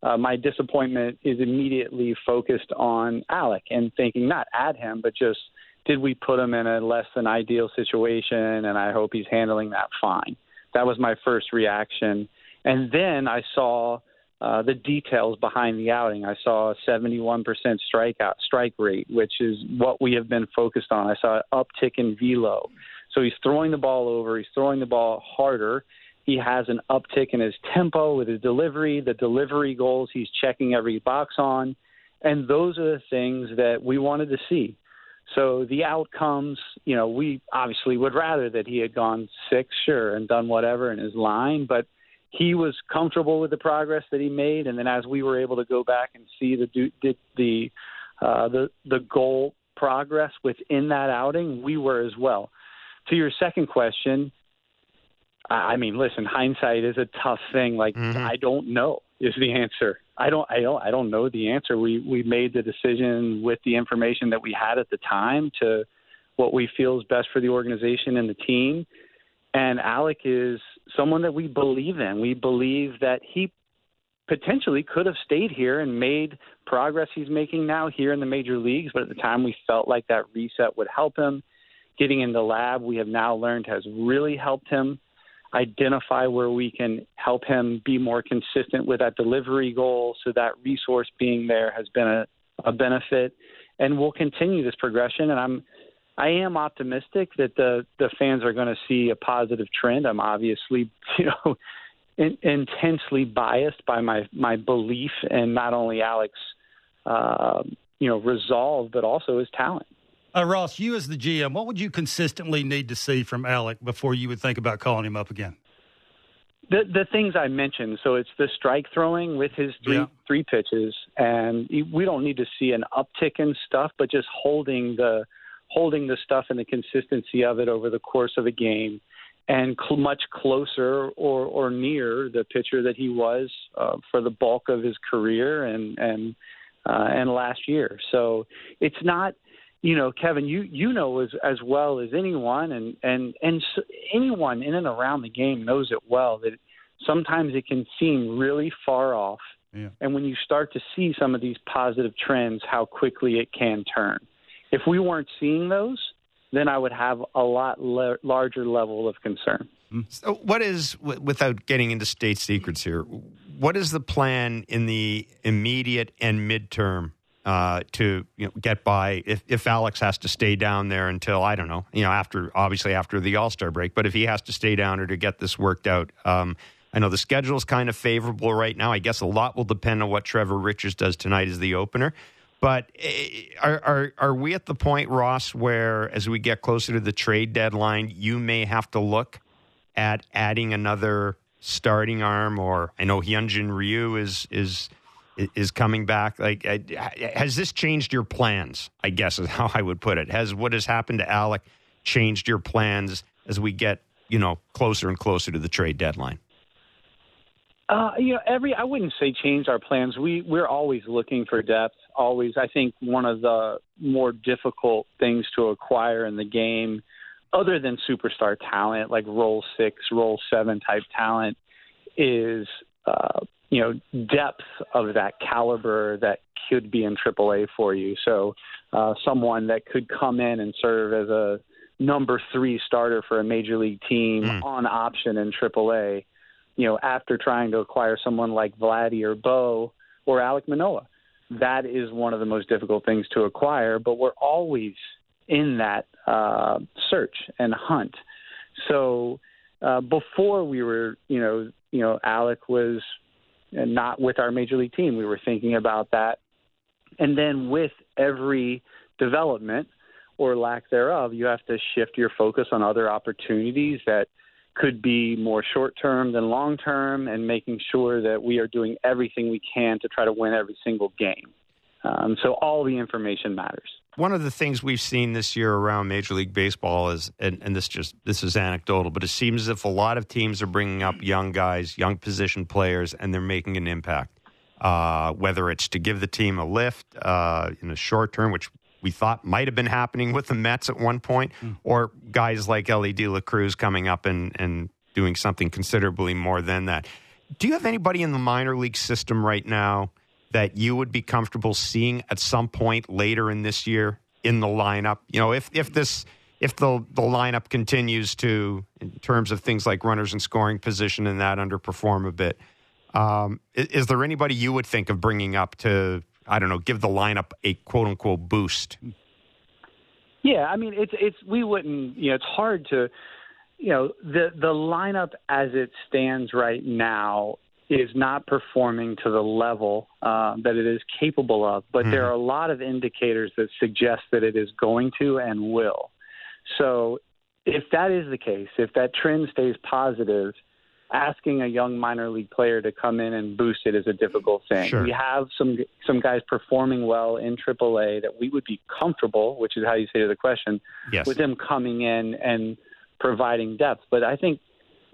uh, my disappointment is immediately focused on Alek and thinking not at him, but just did we put him in a less than ideal situation? And I hope he's handling that fine. That was my first reaction. And then I saw uh, the details behind the outing. I saw a 71% strikeout strike rate, which is what we have been focused on. I saw an uptick in velo. So he's throwing the ball over. He's throwing the ball harder. He has an uptick in his tempo with his delivery, the delivery goals he's checking every box on. And those are the things that we wanted to see. So the outcomes, you know, we obviously would rather that he had gone six, sure, and done whatever in his line, but he was comfortable with the progress that he made. And then as we were able to go back and see the the the uh, the, the goal progress within that outing, we were as well. To your second question, I mean, listen, hindsight is a tough thing. Like mm-hmm. I don't know is the answer. I don't I don't I don't know the answer. We we made the decision with the information that we had at the time to what we feel is best for the organization and the team. And Alek is someone that we believe in. We believe that he potentially could have stayed here and made progress he's making now here in the major leagues, but at the time we felt like that reset would help him. Getting in the lab, we have now learned has really helped him identify where we can help him be more consistent with that delivery goal. So that resource being there has been a, a benefit, and we'll continue this progression. And I'm I am optimistic that the the fans are going to see a positive trend. I'm obviously <laughs> you know in, intensely biased by my my belief and not only Alex uh, you know resolve but also his talent. Uh, Ross, you as the GM, what would you consistently need to see from Alek before you would think about calling him up again? The the things I mentioned. So it's the strike throwing with his three yeah. three pitches, and we don't need to see an uptick in stuff, but just holding the holding the stuff and the consistency of it over the course of a game, and cl- much closer or or near the pitcher that he was uh, for the bulk of his career and and uh, and last year. So it's not you know, Kevin, you you know as as well as anyone, and and and so anyone in and around the game knows it well that sometimes it can seem really far off, yeah. and when you start to see some of these positive trends, how quickly it can turn. If we weren't seeing those, then I would have a lot le- larger level of concern. Mm-hmm. So, what is without getting into state secrets here? What is the plan in the immediate and midterm uh, to you know, get by if, if Alex has to stay down there until I don't know, you know, after obviously after the All Star break. But if he has to stay down or to get this worked out, um, I know the schedule is kind of favorable right now. I guess a lot will depend on what Trevor Richards does tonight as the opener. But eh, are, are are we at the point, Ross, where as we get closer to the trade deadline, you may have to look at adding another starting arm, or I know Hyunjin Ryu is is is coming back. Like, has this changed your plans? I guess is how I would put it. Has what has happened to Alek changed your plans as we get you know closer and closer to the trade deadline? Uh, you know, every I wouldn't say change our plans. We we're always looking for depth. Always, I think one of the more difficult things to acquire in the game, other than superstar talent like role six, role seven type talent, is uh, you know depth of that caliber that could be in AAA for you. So, uh, someone that could come in and serve as a number three starter for a major league team mm. on option in AAA you know, after trying to acquire someone like Vladdy or Bo or Alek Manoah. That is one of the most difficult things to acquire, but we're always in that uh, search and hunt. So uh, before we were, you know, you know, Alek was not with our major league team. We were thinking about that, and then with every development or lack thereof, you have to shift your focus on other opportunities that could be more short term than long term, and making sure that we are doing everything we can to try to win every single game. Um, so all the information matters. One of the things we've seen this year around Major League Baseball is, and, and this just this is anecdotal, but it seems as if a lot of teams are bringing up young guys, young position players, and they're making an impact. Uh, whether it's to give the team a lift uh, in the short term, which we thought might have been happening with the Mets at one point, mm. or guys like Elly De La Cruz coming up and, and doing something considerably more than that. Do you have anybody in the minor league system right now that you would be comfortable seeing at some point later in this year in the lineup? You know, if if this if the the lineup continues to, in terms of things like runners and scoring position and that underperform a bit, um, is, is, there anybody you would think of bringing up to I don't know, give the lineup a quote unquote boost? Yeah, I mean, it's it's we wouldn't, you know, it's hard to, you know, the the lineup as it stands right now is not performing to the level uh, that it is capable of. But mm-hmm. there are a lot of indicators that suggest that it is going to and will. So, if that is the case, if that trend stays positive, asking a young minor league player to come in and boost it is a difficult thing. Sure. We have some some guys performing well in AAA that we would be comfortable, which is how you say to the question, yes. with them coming in and providing depth. But I think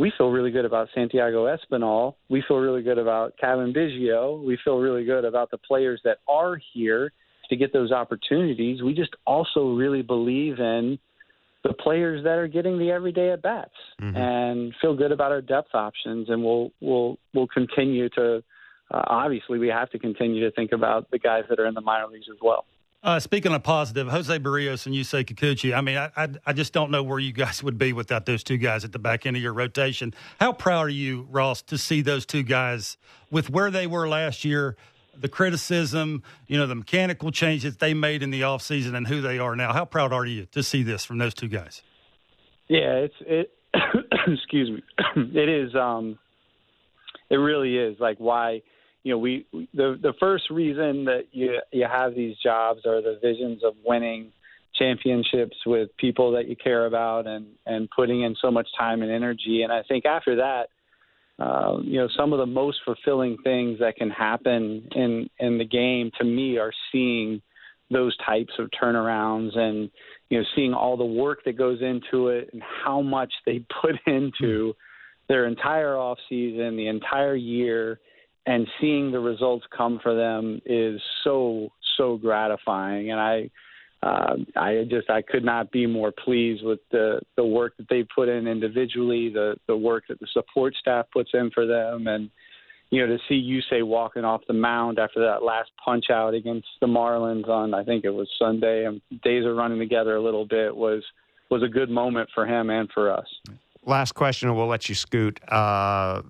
we feel really good about Santiago Espinal. We feel really good about Cavan Biggio. We feel really good about the players that are here to get those opportunities. We just also really believe in the players that are getting the everyday at bats mm-hmm. and feel good about our depth options and we'll we'll we'll continue to uh, obviously we have to continue to think about the guys that are in the minor leagues as well. Uh, speaking of positive, Jose Berrios and Yusei Kikuchi. I mean, I, I, I just don't know where you guys would be without those two guys at the back end of your rotation. How proud are you, Ross, to see those two guys with where they were last year the criticism, you know, the mechanical changes they made in the offseason and who they are now. How proud are you to see this from those two guys? Yeah, it's it <coughs> excuse me. <coughs> it is um it really is like why you know we the the first reason that you you have these jobs are the visions of winning championships with people that you care about and and putting in so much time and energy. And I think after that uh, you know, some of the most fulfilling things that can happen in in the game to me are seeing those types of turnarounds and you know seeing all the work that goes into it and how much they <laughs> put into their entire off season, the entire year, and seeing the results come for them is so so gratifying. And I uh, I just I could not be more pleased with the the work that they put in individually, the the work that the support staff puts in for them, and you know to see Yusei walking off the mound after that last punch out against the Marlins on I think it was Sunday, and days are running together a little bit was was a good moment for him and for us. Last question, and we'll let you scoot. Uh,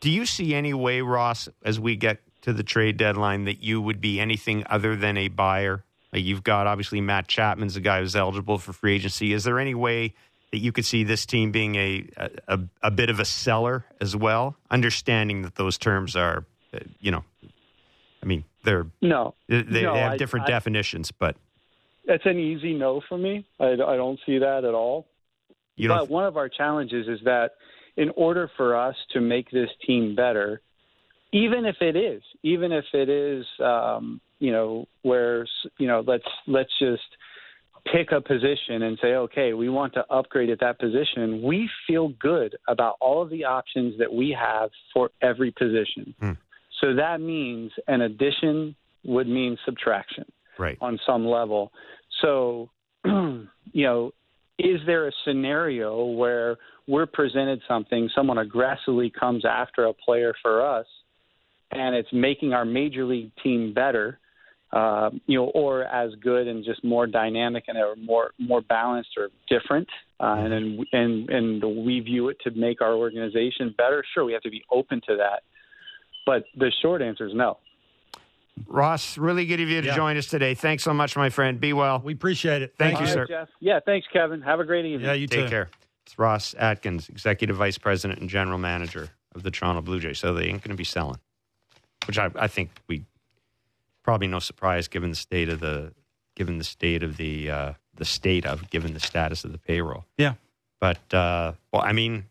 do you see any way, Ross, as we get to the trade deadline that you would be anything other than a buyer? Like you've got obviously Matt Chapman's a guy who's eligible for free agency. Is there any way that you could see this team being a a, a bit of a seller as well, understanding that those terms are, uh, you know, I mean they're no, they, they no, have I- different I- definitions, but that's an easy no for me. I, I don't see that at all. you but one of our challenges is that in order for us to make this team better, even if it is, even if it is, um, you know, where you know, let's let's just pick a position and say, okay, we want to upgrade at that position. We feel good about all of the options that we have for every position. Hmm. So that means an addition would mean subtraction right. on some level. So, <clears throat> you know, is there a scenario where we're presented something, someone aggressively comes after a player for us, and it's making our major league team better, uh, you know, or as good and just more dynamic and more more balanced or different, uh, and and and we view it to make our organization better? Sure, we have to be open to that, but the short answer is no. Ross, really good of you to Yeah. join us today. Thanks so much, my friend. Be well. We appreciate it. Thank you, All sir. Jeff. Yeah, thanks, Kevin. Have a great evening. Yeah, you Take too. care. It's Ross Atkins, Executive Vice President and General Manager of the Toronto Blue Jays. So they ain't going to be selling, which I, I think we probably no surprise given the state of the given the state of the uh, the state of given the status of the payroll. Yeah. But uh, well, I mean,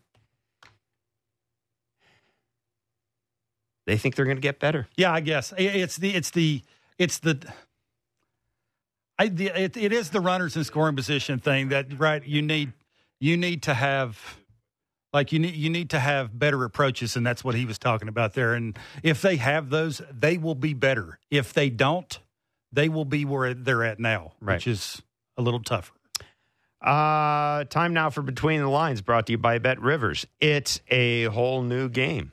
they think they're going to get better. Yeah, I guess it's the it's the it's the. I, the, it, it is the runners in scoring position thing that right you need you need to have like you need you need to have better approaches and that's what he was talking about there and if they have those they will be better if they don't they will be where they're at now Right. which is a little tougher Uh, time now for Between the Lines, brought to you by Bet Rivers. It's a whole new game.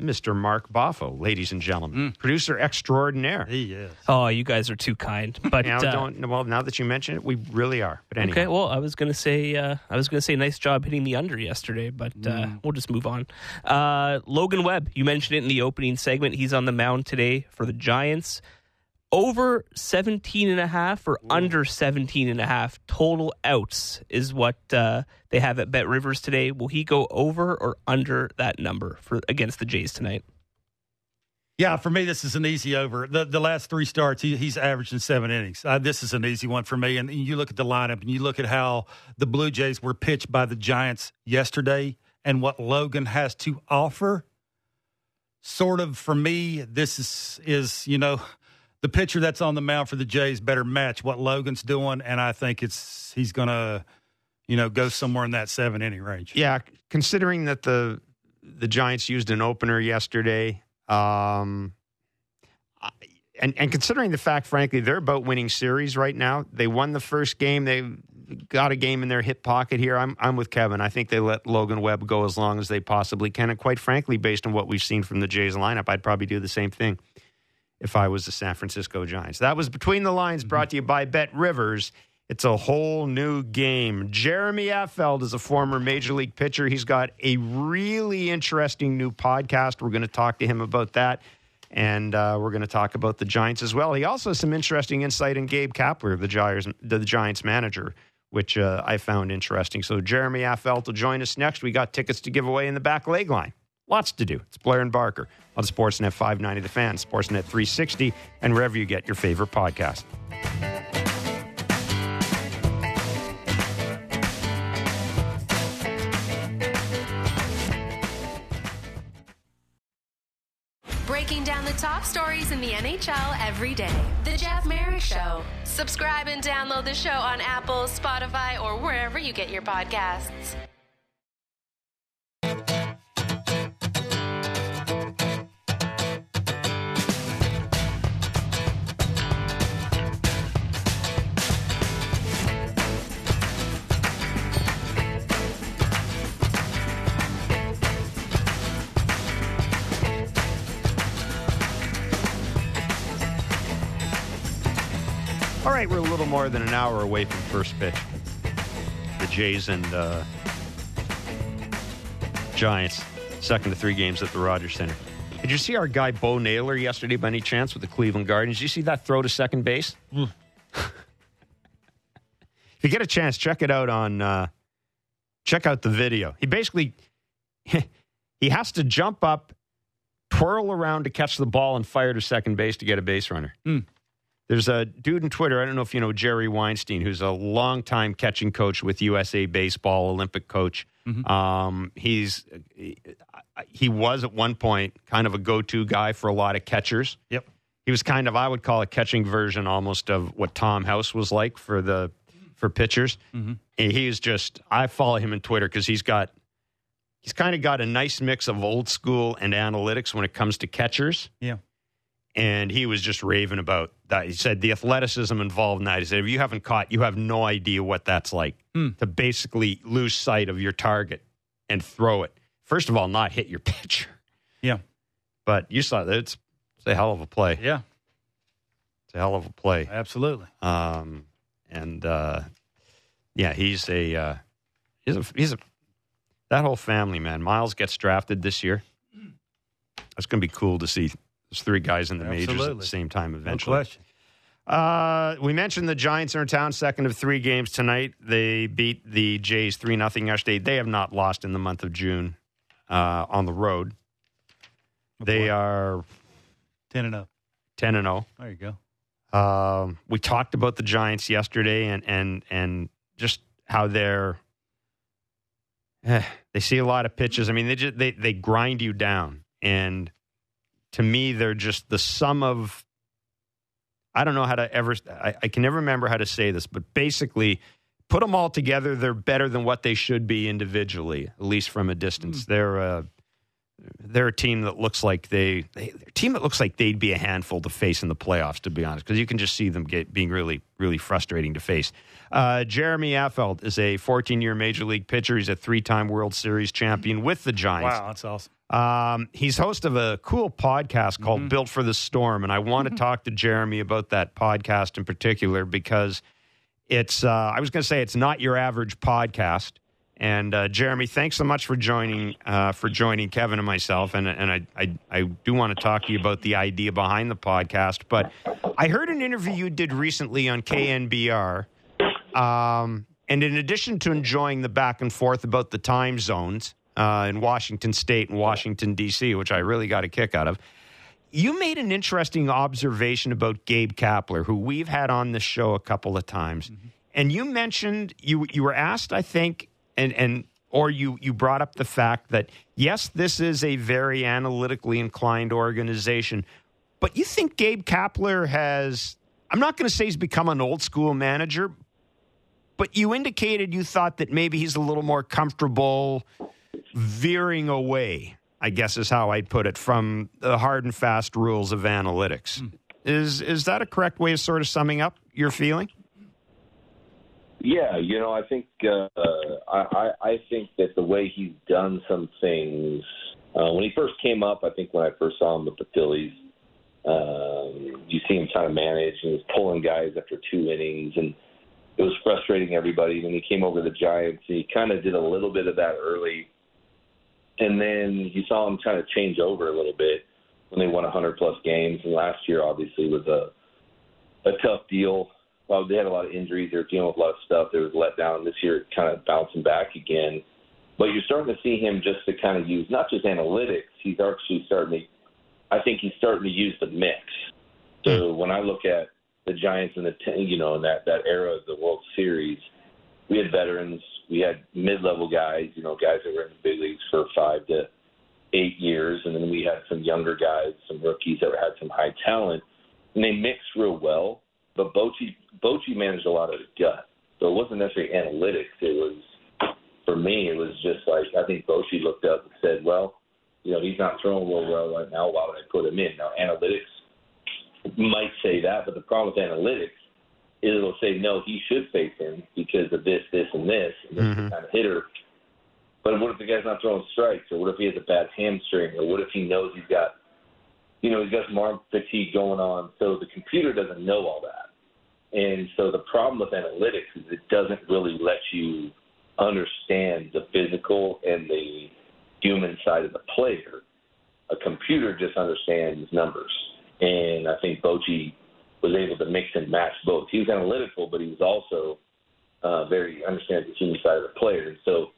Mr. Mark Boffo, ladies and gentlemen, producer extraordinaire. he is Oh, you guys are too kind. <laughs> But Now, uh, don't well. Now that you mention it, we really are. But anyway, okay. Well, I was gonna say uh, I was gonna say nice job hitting the under yesterday, but uh, we'll just move on. Uh, Logan Webb, you mentioned it in the opening segment. He's on the mound today for the Giants. Over 17 and a half or under 17 and a half total outs is what uh, they have at Bet Rivers today. Will he go over or under that number for against the Jays tonight? Yeah, for me, this is an easy over. The the last three starts, he, he's averaging seven innings. Uh, this is an easy one for me. And you look at the lineup, and you look at how the Blue Jays were pitched by the Giants yesterday, and what Logan has to offer. Sort of for me, this is is you know the pitcher that's on the mound for the Jays better match what Logan's doing, and I think it's he's gonna you know go somewhere in that seven inning range. yeah. Considering that the the Giants used an opener yesterday, um, and and considering the fact, frankly, they're about winning series right now. They won the first game. They got a game in their hip pocket here. I'm I'm with Kevin. I think they let Logan Webb go as long as they possibly can. And quite frankly, based on what we've seen from the Jays lineup, I'd probably do the same thing if I was the San Francisco Giants. That was Between the Lines brought to you by Bet Rivers. It's a whole new game. Jeremy Affeldt is a former major league pitcher. He's got a really interesting new podcast. We're going to talk to him about that. And uh, we're going to talk about the Giants as well. He also has some interesting insight in Gabe Kapler, the Giants, the Giants manager, which uh, I found interesting. So Jeremy Affeldt will join us next. We got tickets to give away in the back leg line. Lots to do. It's Blair and Barker on Sportsnet 590 The Fan, Sportsnet 360, and wherever you get your favorite podcast. Breaking down the top stories in the NHL every day. The Jeff Marek Show. Subscribe and download the show on Apple, Spotify, or wherever you get your podcasts. Right, we're a little more than an hour away from first pitch. The Jays and uh, Giants, second to three games at the Rogers Centre. Did you see our guy Bo Naylor yesterday by any chance with the Cleveland Guardians? Did you see that throw to second base? <laughs> if you get a chance, check it out on uh, check out the video. He basically <laughs> he has to jump up, twirl around to catch the ball, and fire to second base to get a base runner. Hmm. There's a dude in Twitter. I don't know if you know Jerry Weinstein, who's a longtime catching coach with USA Baseball, Olympic coach. Um, he's he was at one point kind of a go-to guy for a lot of catchers. Yep. He was kind of I would call a catching version almost of what Tom House was like for the for pitchers. And He's just I follow him on Twitter because he's got he's kind of got a nice mix of old school and analytics when it comes to catchers Yeah. and he was just raving about that. He said the athleticism involved in that. He said if you haven't caught, you have no idea what that's like to basically lose sight of your target and throw it. First of all, not hit your pitcher, Yeah. but you saw that it's, it's a hell of a play. Yeah. It's a hell of a play. Absolutely. Um, and uh, yeah, he's a uh, he's a he's a that whole family man. Myles gets drafted this year. That's going to be cool to see. There's three guys in the majors at the same time No eventually. question. Uh, we mentioned the Giants are in town, second of three games tonight. They beat the Jays 3 nothing yesterday. They have not lost in the month of June uh, on the road. They are 10 and 0. 10 and 0. There you go. Um, we talked about the Giants yesterday and and and just how they're eh, they see a lot of pitches. I mean, they just they they grind you down, and to me, they're just the sum of. I don't know how to ever. I, I can never remember how to say this, but basically, put them all together, they're better than what they should be individually, at least from a distance. Hmm. They're a they're a team that looks like they, they a team that looks like they'd be a handful to face in the playoffs. To be honest, because you can just see them get being really really frustrating to face. Uh, Jeremy Affeldt is a 14 year major league pitcher. He's a three time World Series champion with the Giants. Wow, that's awesome. Um, he's host of a cool podcast called Built for the Storm, and I want to talk to Jeremy about that podcast in particular because it's. Uh, I was going to say it's not your average podcast. And uh, Jeremy, thanks so much for joining uh, for joining Kevin and myself. And and I, I I do want to talk to you about the idea behind the podcast. But I heard an interview you did recently on KNBR. Um, and in addition to enjoying the back and forth about the time zones uh, in Washington State and Washington, D.C., which I really got a kick out of, you made an interesting observation about Gabe Kapler, who we've had on the show a couple of times. And you mentioned, you, you were asked, I think, and, and or you, you brought up the fact that, yes, this is a very analytically inclined organization, but you think Gabe Kapler has, I'm not going to say he's become an old school manager, but you indicated you thought that maybe he's a little more comfortable veering away, I guess is how I'd put it, from the hard and fast rules of analytics. Is is that a correct way of sort of summing up your feeling? Yeah, you know, I think uh, I, I I think that the way he's done some things uh, when he first came up, I think when I first saw him with the Phillies, um, you see him trying to manage and he's pulling guys after two innings, and it was frustrating everybody. When he came over the Giants, he kind of did a little bit of that early, and then you saw him kind of change over a little bit when they won 100 plus games. And last year, obviously, was a a tough deal. Well, they had a lot of injuries. They were dealing with a lot of stuff. They was let down. This year, kind of bouncing back again. But you're starting to see him just to kind of use not just analytics. He's actually starting to. I think he's starting to use the mix. So hmm. when I look at the Giants in the ten, you know in that that era of the World Series, we had veterans, we had mid-level guys, you know, guys that were in the big leagues for five to eight years, and then we had some younger guys, some rookies that had some high talent, and they mixed real well. But Bochy Bochy managed a lot of the gut, so it wasn't necessarily analytics. It was for me, it was just like I think Bochy looked up and said, "Well, you know, he's not throwing real well right now. Why would I put him in?" Now analytics might say that, but the problem with analytics is it'll say no, he should face him because of this, this, and this, and this Mhm. kind of hitter. But what if the guy's not throwing strikes, or what if he has a bad hamstring, or what if he knows he's got, you know, he's got some arm fatigue going on? So the computer doesn't know all that, and so the problem with analytics is it doesn't really let you understand the physical and the human side of the player. a computer just understands numbers. And I think Bochy was able to mix and match both. He was analytical, but he was also uh, very understands the human side of the player. And so,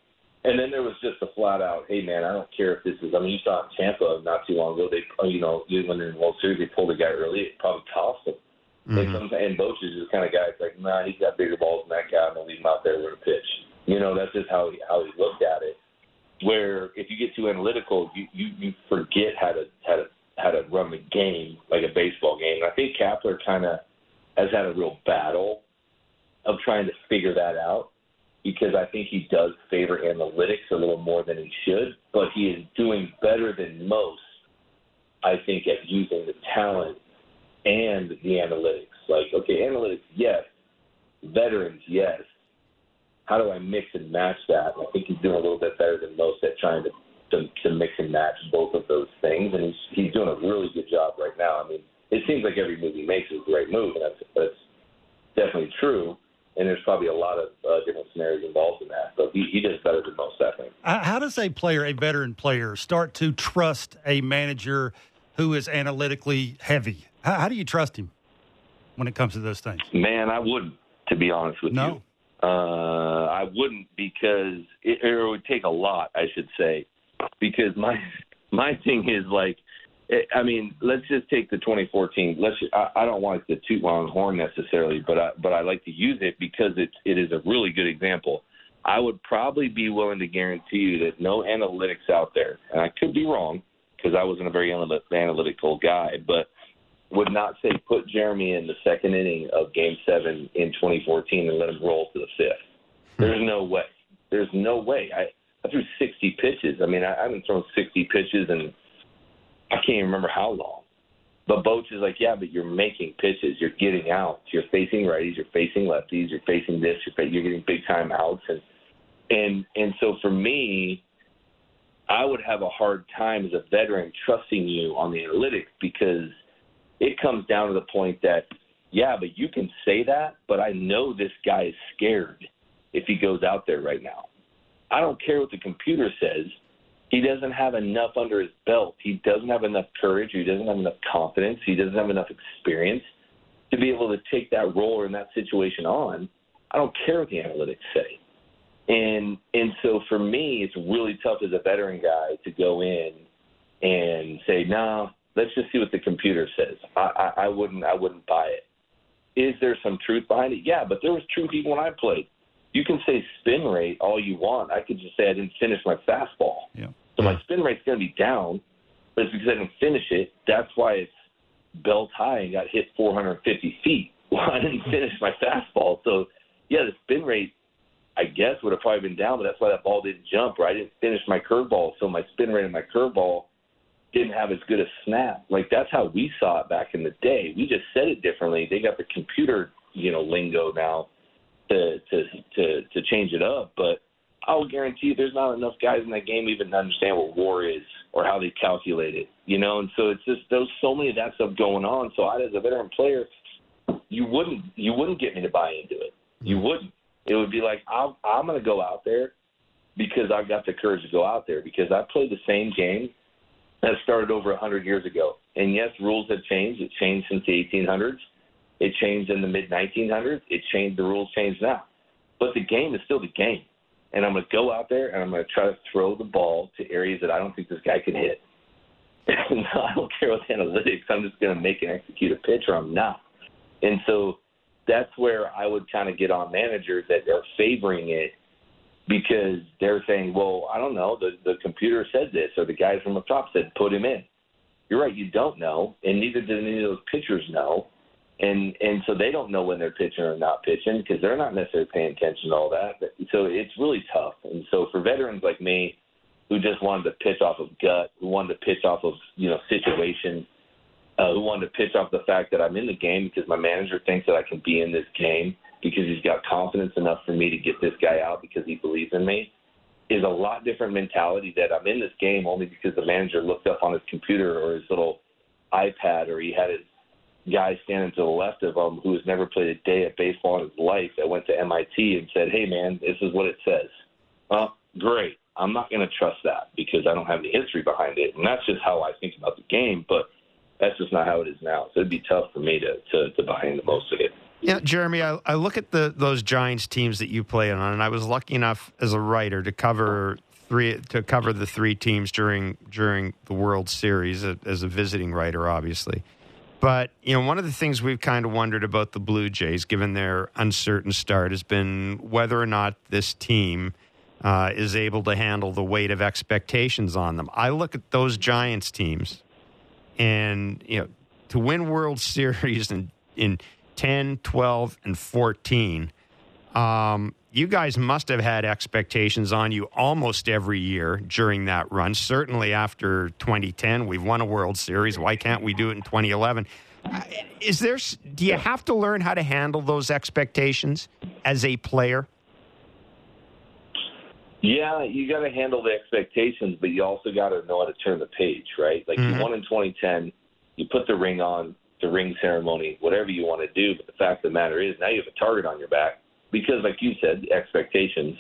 and then there was just a flat out, hey man, I don't care if this is. I mean, you saw in Tampa not too long ago. They, you know, when they're in the World Series, they pulled a guy early. It probably cost them. Mm-hmm. And, some, and Boch is the kind of guy. It's like, nah, he's got bigger balls than that guy. I'm gonna leave him out there with a pitch. You know, that's just how he how he looked at it. Where if you get too analytical, you you, you forget how to how to how to run the game like a baseball game. And I think Kapler kind of has had a real battle of trying to figure that out because I think he does favor analytics a little more than he should, but he is doing better than most, I think, at using the talent and the analytics. Like, okay, analytics, yes. Veterans, yes. How do I mix and match that? And I think he's doing a little bit better than most at trying to, to, to mix and match both of those things, and he's he's doing a really good job right now. I mean, it seems like every move he makes is a great move, and that's that's definitely true and there's probably a lot of uh, different scenarios involved in that. But he, he does better than most, I think. How does a player, a veteran player, start to trust a manager who is analytically heavy? How, how do you trust him when it comes to those things? Man, I wouldn't, to be honest with no. you. Uh, I wouldn't because it, it would take a lot, I should say, because my my thing is like eh, – I mean, let's just take the 2014. Let's. Just, I, I don't want to toot my own horn necessarily, but I, but I like to use it because it's it is a really good example. I would probably be willing to guarantee you that no analytics out there, and I could be wrong because I wasn't a very analytical guy, but would not say put Jeremy in the second inning of Game Seven in 2014 and let him roll to the fifth. Hmm. There's no way. There's no way. I I threw 60 pitches. I mean, I, I haven't thrown 60 pitches and I can't even remember how long. But Boch is like, yeah, but you're making pitches. You're getting outs. You're facing righties. You're facing lefties. You're facing this. You're, you're getting big time outs. And and and so for me, I would have a hard time as a veteran trusting you on the analytics because it comes down to the point that, yeah, but you can say that, but I know this guy is scared if he goes out there right now. I don't care what the computer says he doesn't have enough under his belt. He doesn't have enough courage. He doesn't have enough confidence. He doesn't have enough experience to be able to take that role or in that situation on. I don't care what the analytics say. And and so for me, it's really tough as a veteran guy to go in and say, "No, nah, let's just see what the computer says." I, I, I wouldn't I wouldn't buy it. Is there some truth behind it? Yeah, but there was truth even when I played. You can say spin rate all you want. I could just say I didn't finish my fastball. Yeah. So my spin rate's going to be down, but it's because I didn't finish it. That's why it's belt high and got hit 450 feet. <laughs> Well, I didn't finish my fastball. So, yeah, the spin rate, I guess, would have probably been down, but that's why that ball didn't jump, or I didn't finish my curveball. So my spin rate and my curveball didn't have as good a snap. Like, that's how we saw it back in the day. We just said it differently. They got the computer, you know, lingo now to to to, to change it up, but – I will guarantee you there's not enough guys in that game even to understand what WAR is or how they calculate it. You know, and so it's just there's so many of that stuff going on. So I, as a veteran player, you wouldn't you wouldn't get me to buy into it. You mm-hmm. wouldn't. It would be like I'm I'm going to go out there because I've got the courage to go out there because I played the same game that started over a 100 years ago. And yes, rules have changed. It changed since the 1800s. It changed in the mid 1900s. It changed. The rules changed now. But the game is still the game and I'm going to go out there and I'm going to try to throw the ball to areas that I don't think this guy can hit. <laughs> And I don't care with analytics. I'm just going to make and execute a pitch, or I'm not. And so that's where I would kind of get on managers that are favoring it because they're saying, well, I don't know, the the computer said this, or the guys from the top said put him in. You're right, you don't know, and neither do any of those pitchers know and and so they don't know when they're pitching or not pitching because they're not necessarily paying attention to all that. So it's really tough. And so for veterans like me, who just wanted to pitch off of gut, who wanted to pitch off of you know situation, uh, who wanted to pitch off the fact that I'm in the game because my manager thinks that I can be in this game because he's got confidence enough for me to get this guy out because he believes in me. Is a lot different mentality that I'm in this game only because the manager looked up on his computer or his little iPad or he had his guy standing to the left of him who has never played a day of baseball in his life that went to MIT and said, "Hey, man, this is what it says." Well, great. I'm not going to trust that because I don't have any history behind it, and that's just how I think about the game. But that's just not how it is now. So it'd be tough for me to to, to buy into most of it. Yeah, Jeremy, I, I look at the those Giants teams that you played on, and I was lucky enough as a writer to cover three to cover the three teams during during the World Series as a visiting writer, obviously. But you know, one of the things we've kind of wondered about the Blue Jays, given their uncertain start, has been whether or not this team uh, is able to handle the weight of expectations on them. I look at those Giants teams, and you know, to win World <laughs> Series in in 10, 12, and 14, um, you guys must have had expectations on you almost every year during that run. Certainly after 2010, we've won a World Series. Why can't we do it in 2011? Uh, is there? Do you have to learn how to handle those expectations as a player? Yeah, you got to handle the expectations, but you also got to know how to turn the page, right? Like mm-hmm. you won in 2010, you put the ring on, the ring ceremony, whatever you want to do. But the fact of the matter is, now you have a target on your back because, like you said, expectations.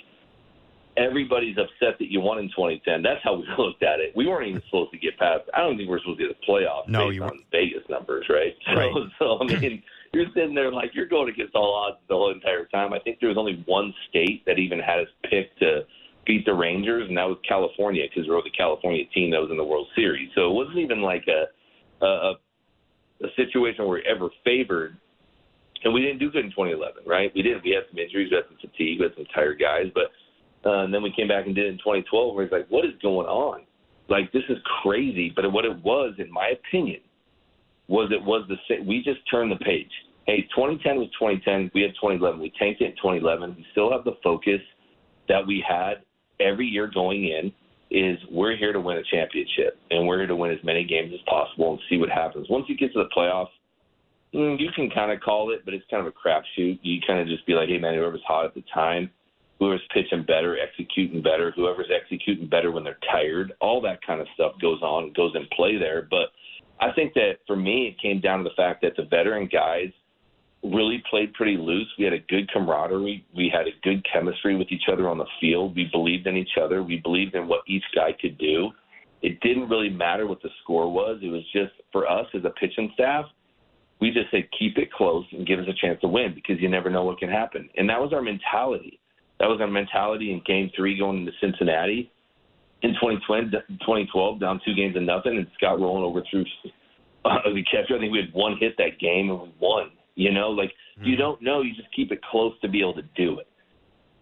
Everybody's upset that you won in 2010. That's how we <laughs> looked at it. We weren't even supposed to get past. I don't think we're supposed to get a playoff no, based on Vegas numbers, right? <laughs> right. So, so I mean, <laughs> you're sitting there like you're going against all odds the whole entire time. I think there was only one state that even had us picked to beat the Rangers, and that was California because we were the California team that was in the World Series. So it wasn't even like a a, a situation where we ever favored. And we didn't do good in 2011, right? We didn't. We had some injuries, we had some fatigue, we had some tired guys, but uh, and then we came back and did it in 2012, where it's like, what is going on? Like this is crazy. But what it was, in my opinion, was it was the same. We just turned the page. Hey, 2010 was 2010. We had 2011. We tanked it in 2011. We still have the focus that we had every year going in is we're here to win a championship and we're here to win as many games as possible and see what happens. Once you get to the playoffs, mm, you can kind of call it, but it's kind of a crapshoot. You kind of just be like, hey, man, whoever's hot at the time, whoever's pitching better, executing better, whoever's executing better when they're tired, all that kind of stuff goes on, goes in play there. But I think that for me, it came down to the fact that the veteran guys really played pretty loose. We had a good camaraderie. We had a good chemistry with each other on the field. We believed in each other. We believed in what each guy could do. It didn't really matter what the score was. It was just for us as a pitching staff, we just said keep it close and give us a chance to win because you never know what can happen. And that was our mentality. That was our mentality in game three going into Cincinnati in 2020, 2012, down two games to nothing, and Scott rolling over through <laughs> uh, the catcher. I think we had one hit that game and we won you know, like mm-hmm. you don't know, you just keep it close to be able to do it.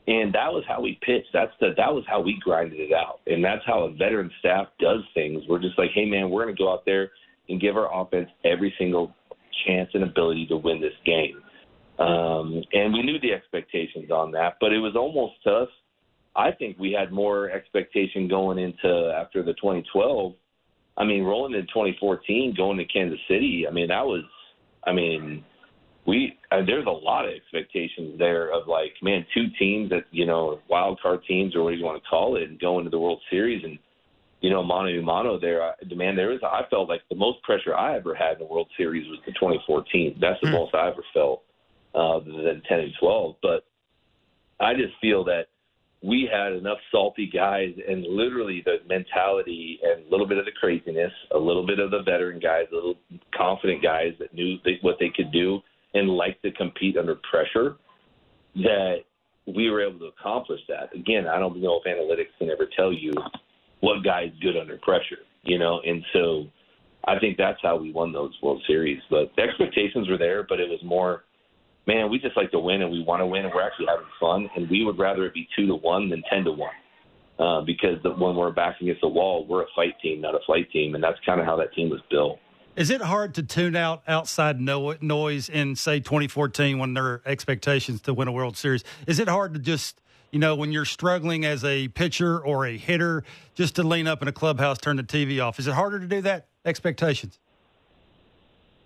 And that was how we pitched. That's the that was how we grinded it out. And that's how a veteran staff does things. We're just like, hey man, we're gonna go out there and give our offense every single chance and ability to win this game. Um, and we knew the expectations on that, but it was almost to us. I think we had more expectation going into after the 2012. I mean, rolling in 2014, going to Kansas City. I mean, that was. I mean, we uh, there's a lot of expectations there of like man two teams that you know wild card teams or whatever you want to call it and going to the World Series and you know mano a mano there I, man there was I felt like the most pressure I ever had in the World Series was the 2014 that's the mm. most I ever felt uh, than 10 and 12 but I just feel that we had enough salty guys and literally the mentality and a little bit of the craziness, a little bit of the veteran guys, a little confident guys that knew they, what they could do and like to compete under pressure, that we were able to accomplish that. Again, I don't know if analytics can ever tell you what guy's good under pressure, you know, and so I think that's how we won those World Series. But the expectations were there, but it was more, man, we just like to win and we want to win and we're actually having fun, and we would rather it be two to one than ten to one. Uh, because the, when we're back against the wall, we're a fight team, not a flight team, and that's kind of how that team was built. Is it hard to tune out outside noise in, say, 2014 when there are expectations to win a World Series? Is it hard to just, you know, when you're struggling as a pitcher or a hitter, just to lean up in a clubhouse, turn the TV off? Is it harder to do that? Expectations?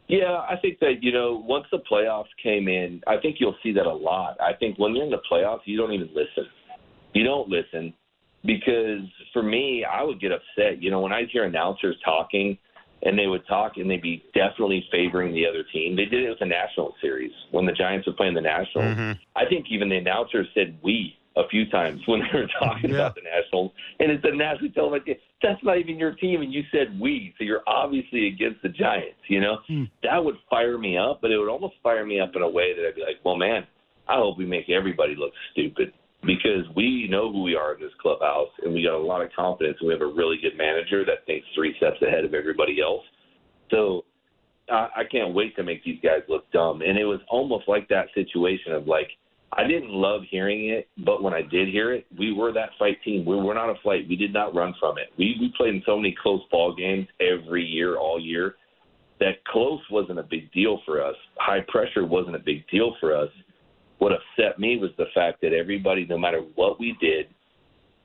Yeah, I think that, you know, once the playoffs came in, I think you'll see that a lot. I think when you're in the playoffs, you don't even listen. You don't listen because for me, I would get upset. You know, when I hear announcers talking, and they would talk and they'd be definitely favoring the other team. They did it with the National Series when the Giants were playing the Nationals. Mm-hmm. I think even the announcers said "we" a few times when they were talking yeah. about the Nationals, and it's a nationally televised That's not even your team, and you said we, so you're obviously against the Giants. You know Hmm. that would fire me up, but it would almost fire me up in a way that I'd be like, well, man, I hope we make everybody look stupid because we know who we are in this clubhouse, and we got a lot of confidence, and we have a really good manager that thinks three steps ahead of everybody else. So I, I can't wait to make these guys look dumb. And it was almost like that situation of like, I didn't love hearing it, but when I did hear it, we were that fight team. We were not a fight. We did not run from it. We we played in so many close ball games every year, all year, that close wasn't a big deal for us. High pressure wasn't a big deal for us. What upset me was the fact that everybody, no matter what we did,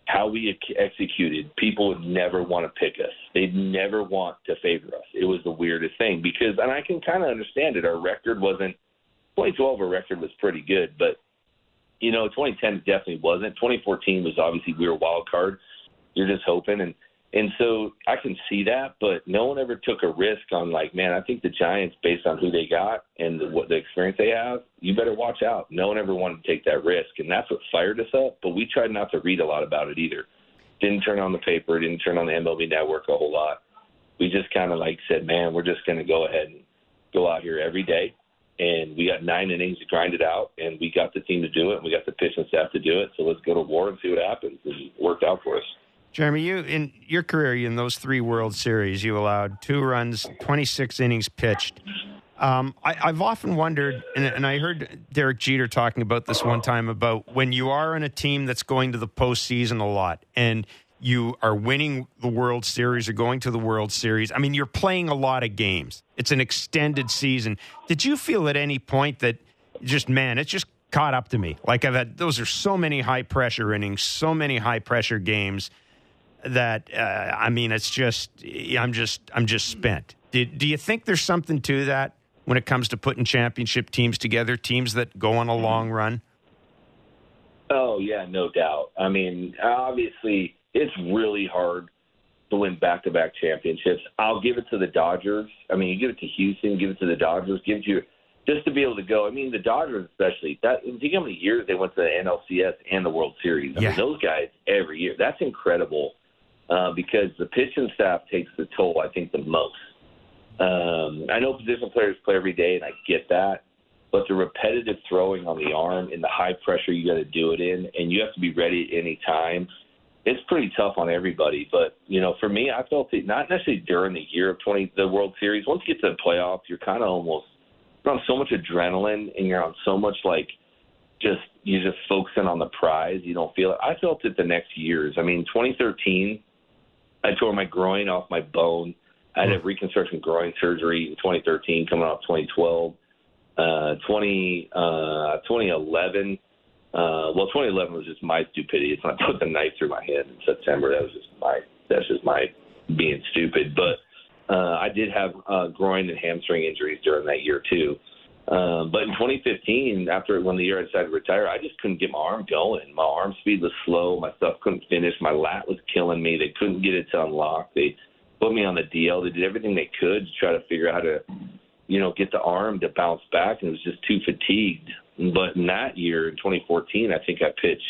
how we executed, people would never want to pick us. They'd never want to favor us. It was the weirdest thing because, and I can kind of understand it. Our record wasn't 2012. Our record was pretty good, but you know, 2010 definitely wasn't. 2014 was obviously we were wild card. You're just hoping, and and so I can see that, but no one ever took a risk on like, man, I think the Giants, based on who they got and the, what the experience they have, you better watch out. No one ever wanted to take that risk, and that's what fired us up. But we tried not to read a lot about it either. Didn't turn on the paper, didn't turn on the MLB Network a whole lot. We just kind of like said, man, we're just going to go ahead and go out here every day. And we got nine innings to grind it out, and we got the team to do it, and we got the pitching staff to do it. So let's go to war and see what happens. And it worked out for us. Jeremy, you in your career in those three World Series, you allowed two runs, 26 innings pitched. Um, I, I've often wondered, and, and I heard Derek Jeter talking about this one time about when you are in a team that's going to the postseason a lot and you are winning the World Series or going to the World Series. I mean, you're playing a lot of games. It's an extended season. Did you feel at any point that just man, it's just caught up to me? Like I've had those are so many high pressure innings, so many high pressure games that uh, I mean, it's just I'm just I'm just spent. Do, do you think there's something to that when it comes to putting championship teams together, teams that go on a long run? Oh yeah, no doubt. I mean, obviously, it's really hard to win back-to-back championships. I'll give it to the Dodgers. I mean, you give it to Houston, give it to the Dodgers, give it to just to be able to go. I mean, the Dodgers especially. That think how many years they went to the NLCS and the World Series. I Yeah. mean, those guys every year. That's incredible uh, because the pitching staff takes the toll. I think the most. Um, I know position players play every day, and I get that. But the repetitive throwing on the arm and the high pressure you got to do it in, and you have to be ready at any time. It's pretty tough on everybody. But you know, for me, I felt it not necessarily during the year of twenty the World Series. Once you get to the playoffs, you're kind of almost you're on so much adrenaline, and you're on so much like just you're just focusing on the prize. You don't feel it. I felt it the next years. I mean, 2013, I tore my groin off my bone. I had a reconstruction groin surgery in 2013, coming out 2012. Uh, 20, uh, 2011. Uh, well, 2011 was just my stupidity. It's not <laughs> put the knife through my head in September. That was just my. That's just my being stupid. But uh, I did have uh, groin and hamstring injuries during that year too. Um, but in 2015, after when the year I decided to retire, I just couldn't get my arm going. My arm speed was slow. My stuff couldn't finish. My lat was killing me. They couldn't get it to unlock. They put me on the DL. They did everything they could to try to figure out how to, you know, get the arm to bounce back, and it was just too fatigued. But in that year, in 2014, I think I pitched.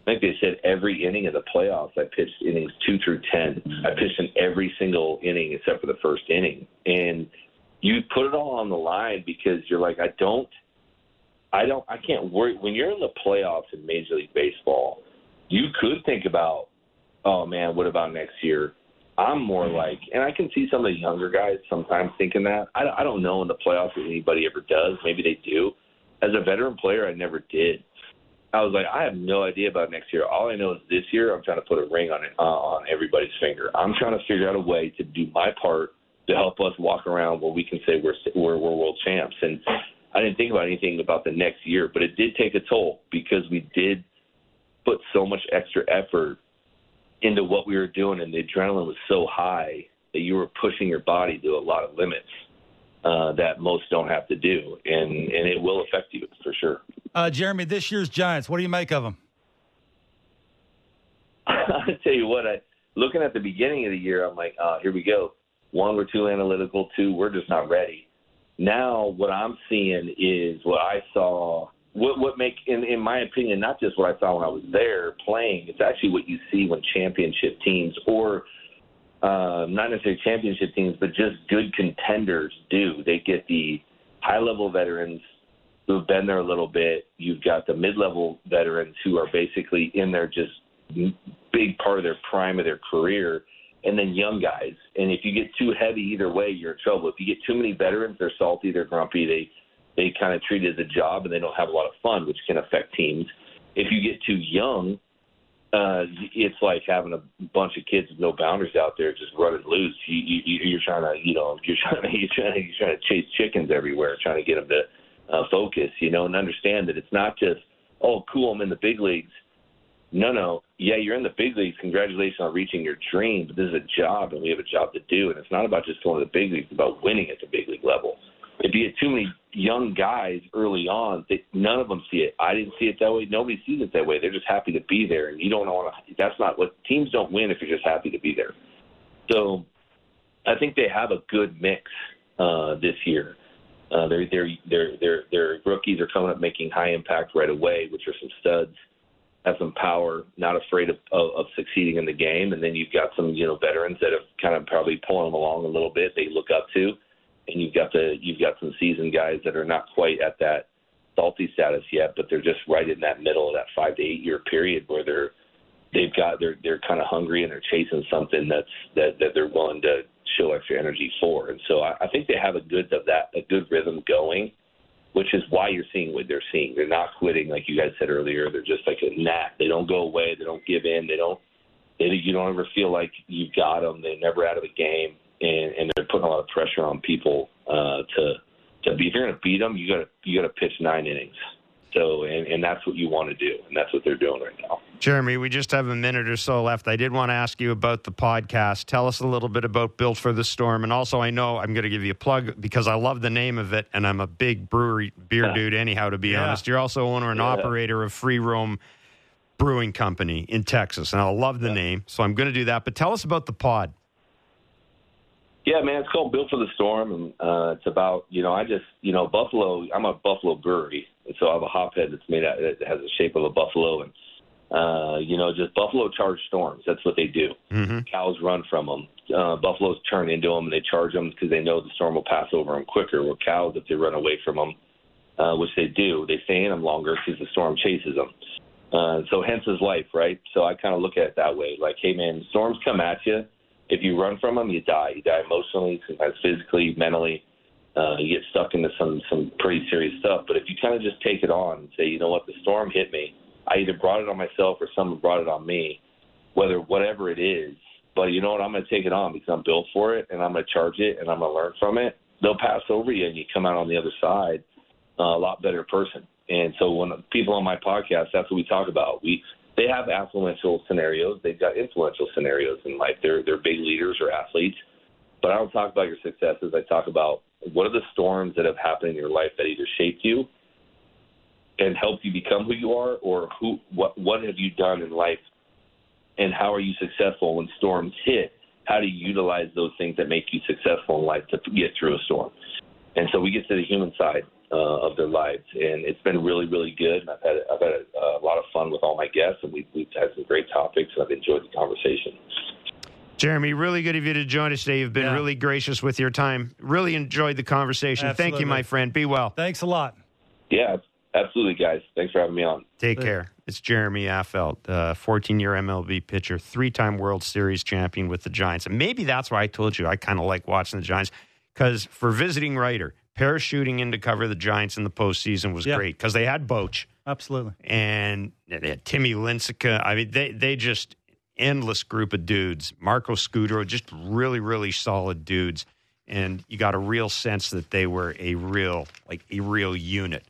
I think they said every inning of the playoffs, I pitched innings two through ten. I mm-hmm. pitched in every single inning except for the first inning, and you put it all on the line because you're like, I don't, I don't, I can't worry. When you're in the playoffs in Major League Baseball, you could think about, oh man, what about next year? I'm more like, and I can see some of the younger guys sometimes thinking that. I, I don't know in the playoffs if anybody ever does. Maybe they do. As a veteran player, I never did. I was like, I have no idea about next year. All I know is this year, I'm trying to put a ring on it uh, on everybody's finger. I'm trying to figure out a way to do my part to help us walk around where we can say we're we're, we're world champs. And I didn't think about anything about the next year, but it did take a toll because we did put so much extra effort into what we were doing, and the adrenaline was so high that you were pushing your body to a lot of limits uh, that most don't have to do, and and it will affect you for sure. Uh, Jeremy, this year's Giants, what do you make of them? <laughs> I tell you what, I looking at the beginning of the year, I'm like, oh, here we go. One, we're too analytical. Two, we're just not ready. Now, what I'm seeing is what I saw what what make in in my opinion, not just what I saw when I was there playing. It's actually what you see when championship teams or uh, not necessarily championship teams, but just good contenders do. They get the high level veterans who've been there a little bit. You've got the mid level veterans who are basically in their just big part of their prime of their career, and then young guys. And if you get too heavy either way, you're in trouble. If you get too many veterans, they're salty, they're grumpy, they they kind of treat it as a job, and they don't have a lot of fun, which can affect teams. If you get too young, uh, it's like having a bunch of kids with no boundaries out there just running loose. You, you, you're trying to, you know, you're trying to, <laughs> you're trying to, you're trying to chase chickens everywhere, trying to get them to uh, focus, you know, and understand that it's not just, oh, cool, I'm in the big leagues. No, no, yeah, you're in the big leagues. Congratulations on reaching your dream, but this is a job, and we have a job to do, and it's not about just going to the big leagues; it's about winning at the big league level if you get too many young guys early on, they, none of them see it. I didn't see it that way. Nobody sees it that way. They're just happy to be there, and you don't want to. That's not what teams don't win if you're just happy to be there. So, I think they have a good mix uh, this year. Uh, their their their rookies are coming up making high impact right away, which are some studs. Have some power, not afraid of, of, of succeeding in the game, and then you've got some you know veterans that have kind of probably pulling them along a little bit. They look up to and you've got the you've got some seasoned guys that are not quite at that salty status yet, but they're just right in that middle of that five to eight year period where they're they've got they're they're kind of hungry and they're chasing something that's that that they're willing to show extra energy for. And so I, I think they have a good of that a good rhythm going, which is why you're seeing what they're seeing. They're not quitting like you guys said earlier. They're just like a gnat. They don't go away. They don't give in. They don't. They, you don't ever feel like you've got them. They're never out of the game and, and they're putting a lot of pressure on people uh, to to be. If you're going to beat them, you got to you got to pitch nine innings. So, and, and that's what you want to do, and that's what they're doing right now. Jeremy, we just have a minute or so left. I did want to ask you about the podcast. Tell us a little bit about Built for the Storm, and also I know I'm going to give you a plug because I love the name of it, and I'm a big brewery beer yeah. dude. Anyhow, to be yeah. honest, you're also owner and yeah. operator of Free Roam Brewing Company in Texas, and I love the name, so I'm going to do that. But tell us about the pod. Yeah, man, it's called Built for the Storm, and uh, it's about you know I just you know Buffalo. I'm a Buffalo brewery, and so I have a hop head that's made out that has the shape of a buffalo, and uh, you know just buffalo charge storms. That's what they do. Mm-hmm. Cows run from them. Uh, buffaloes turn into them, and they charge them because they know the storm will pass over them quicker. Where cows, if they run away from them, uh, which they do, they stay in them longer because the storm chases them. Uh, so hence his life, right? So I kind of look at it that way. Like, hey man, storms come at you if you run from them, you die. You die emotionally, sometimes physically, mentally. Uh, you get stuck into some some pretty serious stuff. But if you kind of just take it on and say, you know what, the storm hit me. I either brought it on myself or someone brought it on me, whether whatever it is. But you know what, I'm going to take it on because I'm built for it, and I'm going to charge it, and I'm going to learn from it. They'll pass over you, and you come out on the other side uh, a lot better person. And so when people on my podcast, that's what we talk about. We they have affluential scenarios. They've got influential scenarios in life. They're they're big leaders or athletes. But I don't talk about your successes. I talk about what are the storms that have happened in your life that either shaped you and helped you become who you are, or who what what have you done in life, and how are you successful when storms hit? How do you utilize those things that make you successful in life to get through a storm? And so we get to the human side uh, of their lives, and it's been really, really good. And I've had I've had a, a lot of fun with all my guests, and we've we've had some great topics, and I've enjoyed the conversation. Jeremy, really good of you to join us today. You've been yeah. really gracious with your time. Really enjoyed the conversation. Absolutely. Thank you, my friend. Be well. Thanks a lot. Yeah, absolutely, guys. Thanks for having me on. Take care. It's Jeremy Affeldt, 14 year MLB pitcher, three time World Series champion with the Giants. And maybe that's why I told you I kind of like watching the Giants because for visiting writer, parachuting in to cover the Giants in the postseason was yeah. great because they had Boch. Absolutely. And they had Timmy Lincecum. I mean, they, they just endless group of dudes. Marco Scutaro, just really, really solid dudes. And you got a real sense that they were a real, like a real unit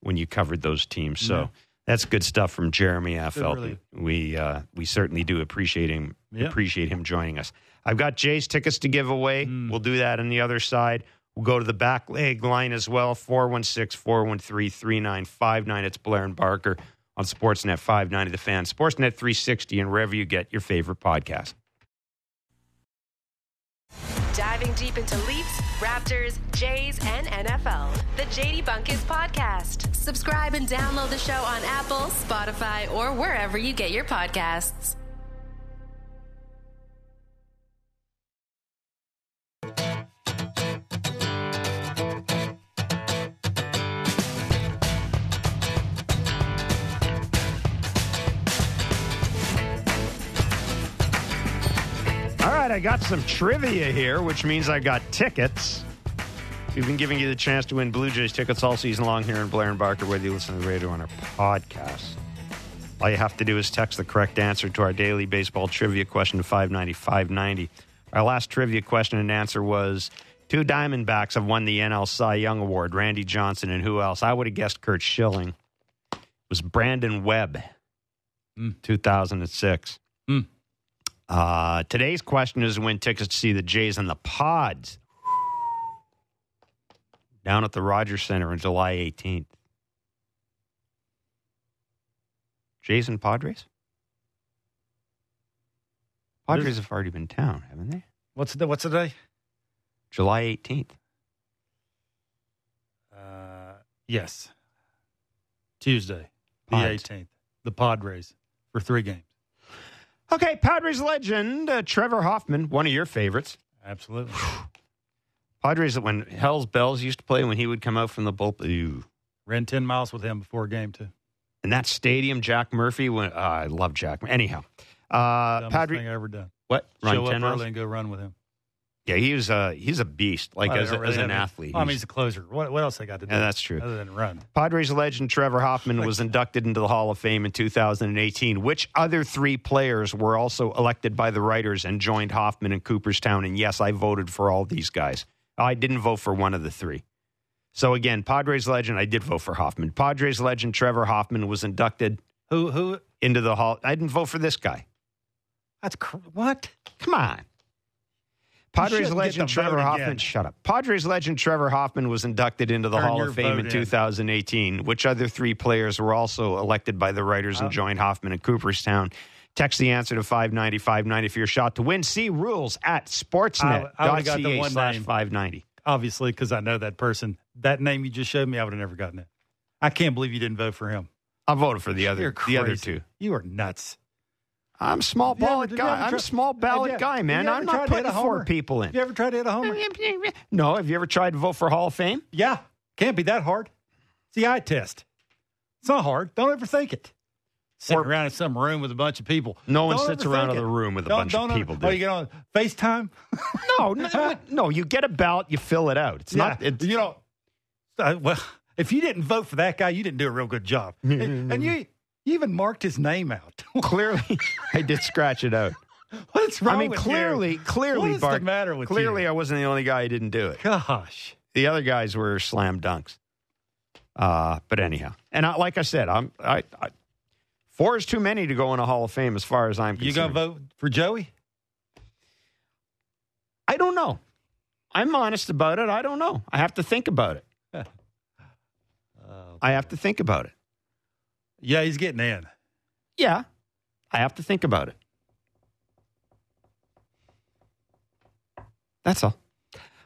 when you covered those teams. So yeah. that's good stuff from Jeremy Affeldt. Really. We uh, we certainly do appreciate him yeah. appreciate him joining us. I've got Jay's tickets to give away. Mm. We'll do that on the other side. We'll go to the back leg line as well 416 413 3959. It's Blair and Barker on Sportsnet 590 The Fan, Sportsnet 360, and wherever you get your favorite podcast. diving deep into Leafs, Raptors, Jays, and NFL. The JD Bunkis Podcast. Subscribe and download the show on Apple, Spotify, or wherever you get your podcasts. Right, I got some trivia here, which means I got tickets. We've been giving you the chance to win Blue Jays tickets all season long here in Blair and Barker, whether you listen to the radio or on our podcast. All you have to do is text the correct answer to our daily baseball trivia question to 590 590. Our last trivia question and answer was two Diamondbacks have won the NL Cy Young Award, Randy Johnson and who else? I would have guessed Curt Schilling. It was Brandon Webb, 2006. Mm. Uh, today's question is win tickets to see the Jays and the Pods down at the Rogers Centre on July 18th. Jays and Padres? Padres have already been town, haven't they? What's the what's the day? July 18th. Uh, yes, Tuesday, the Pods. eighteenth. The Padres for three games. Okay, Padres legend uh, Trevor Hoffman, one of your favorites. Absolutely. Padres, when Hell's Bells used to play, when he would come out from the bullpen. Ew. Ran ten miles with him before game two. And that stadium, Jack Murphy, when, uh, I love Jack. Anyhow, uh, Dumbest Padre, thing I ever done. what? Run Show 10 up miles? early and go run with him. Yeah, he was uh, he's a beast. Like Well, as, they as an have any- athlete. I mean, He's- a closer. What, what else they got to do? Yeah, that's true. Other than run. Padres legend Trevor Hoffman was <laughs> inducted into the Hall of Fame in 2018. Which other three players were also elected by the writers and joined Hoffman in Cooperstown? And yes, I voted for all these guys. I didn't vote for one of the three. So again, Padres legend, I did vote for Hoffman. Padres legend Trevor Hoffman was inducted Who? Who? into the Hall. I didn't vote for this guy. That's cr- what? Come on. Padres legend Trevor Hoffman. again. Shut up. Padres legend Trevor Hoffman was inducted into the Turn Hall of Fame in in. 2018. Which other three players were also elected by the writers and Oh. joined Hoffman in Cooperstown? Text the answer to 590 590 for your shot to win. See rules at sportsnet.ca I- I would've got the one slash name. 590. Obviously, because I know that person. That name you just showed me, I would have never gotten it. I can't believe you didn't vote for him. I voted for the other, the other two. You are nuts. I'm a small Have ballot did you ever guy. I'm a small have ballot you- guy, man. I'm not tried to hit putting a four people in. Have you ever tried to hit a homer? <laughs> No, have you ever tried to vote for Hall of Fame? Yeah, can't be that hard. It's the eye test. It's not hard. Don't ever think it. Sitting Or- around in some room with a bunch of people. No one Don't sits around in the room with a Don't- bunch of don't ever- people, Oh, you get on FaceTime? <laughs> No, no, no. You get a ballot, you fill it out. It's not. It's, you know, uh, well, <laughs> if you didn't vote for that guy, you didn't do a real good job. and, and you, you even marked his name out. <laughs> <laughs> clearly, I did scratch it out. What's wrong I mean, clearly, you? clearly, What Bart, the matter with clearly, you? I wasn't the only guy who didn't do it. Gosh. The other guys were slam dunks. Uh, but anyhow, and I, like I said, I'm I, I four is too many to go in a Hall of Fame as far as I'm concerned. You concerned. to vote for Joey? I don't know. I'm honest about it. I don't know. I have to think about it. <laughs> I have to think about it. Yeah, he's getting in. Yeah, I have to think about it. That's all.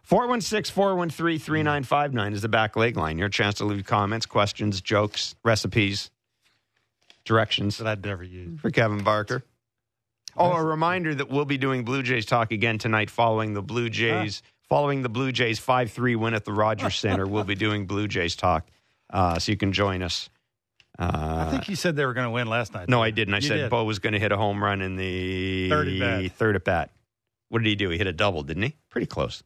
416 413 3959 is the back leg line. Your chance to leave comments, questions, jokes, recipes, directions That I'd never use. for Kevin Barker. Oh, a reminder that we'll be doing Blue Jays talk again tonight following the Blue Jays. Following the Blue Jays 5 3 win at the Rogers Centre, we'll be doing Blue Jays talk. Uh, so you can join us. Uh, I think you said they were going to win last night. no, I didn't. I You said did. Bo was going to hit a home run in the Third at bat. third at bat. What did he do? He hit a double, didn't he? Pretty close.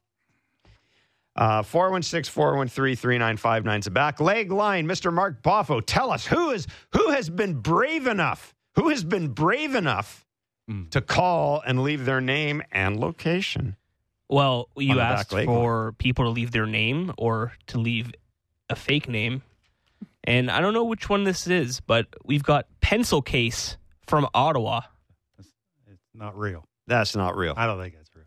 Uh, 416 413 3959 is a back leg line. Mr. Mark Boffo, tell us who is who has been brave enough, who has been brave enough Hmm. to call and leave their name and location. Well, you the asked leg for people to leave their name or to leave a fake name. And I don't know which one this is, but we've got Pencil Case from Ottawa. It's not real. That's not real. I don't think that's real.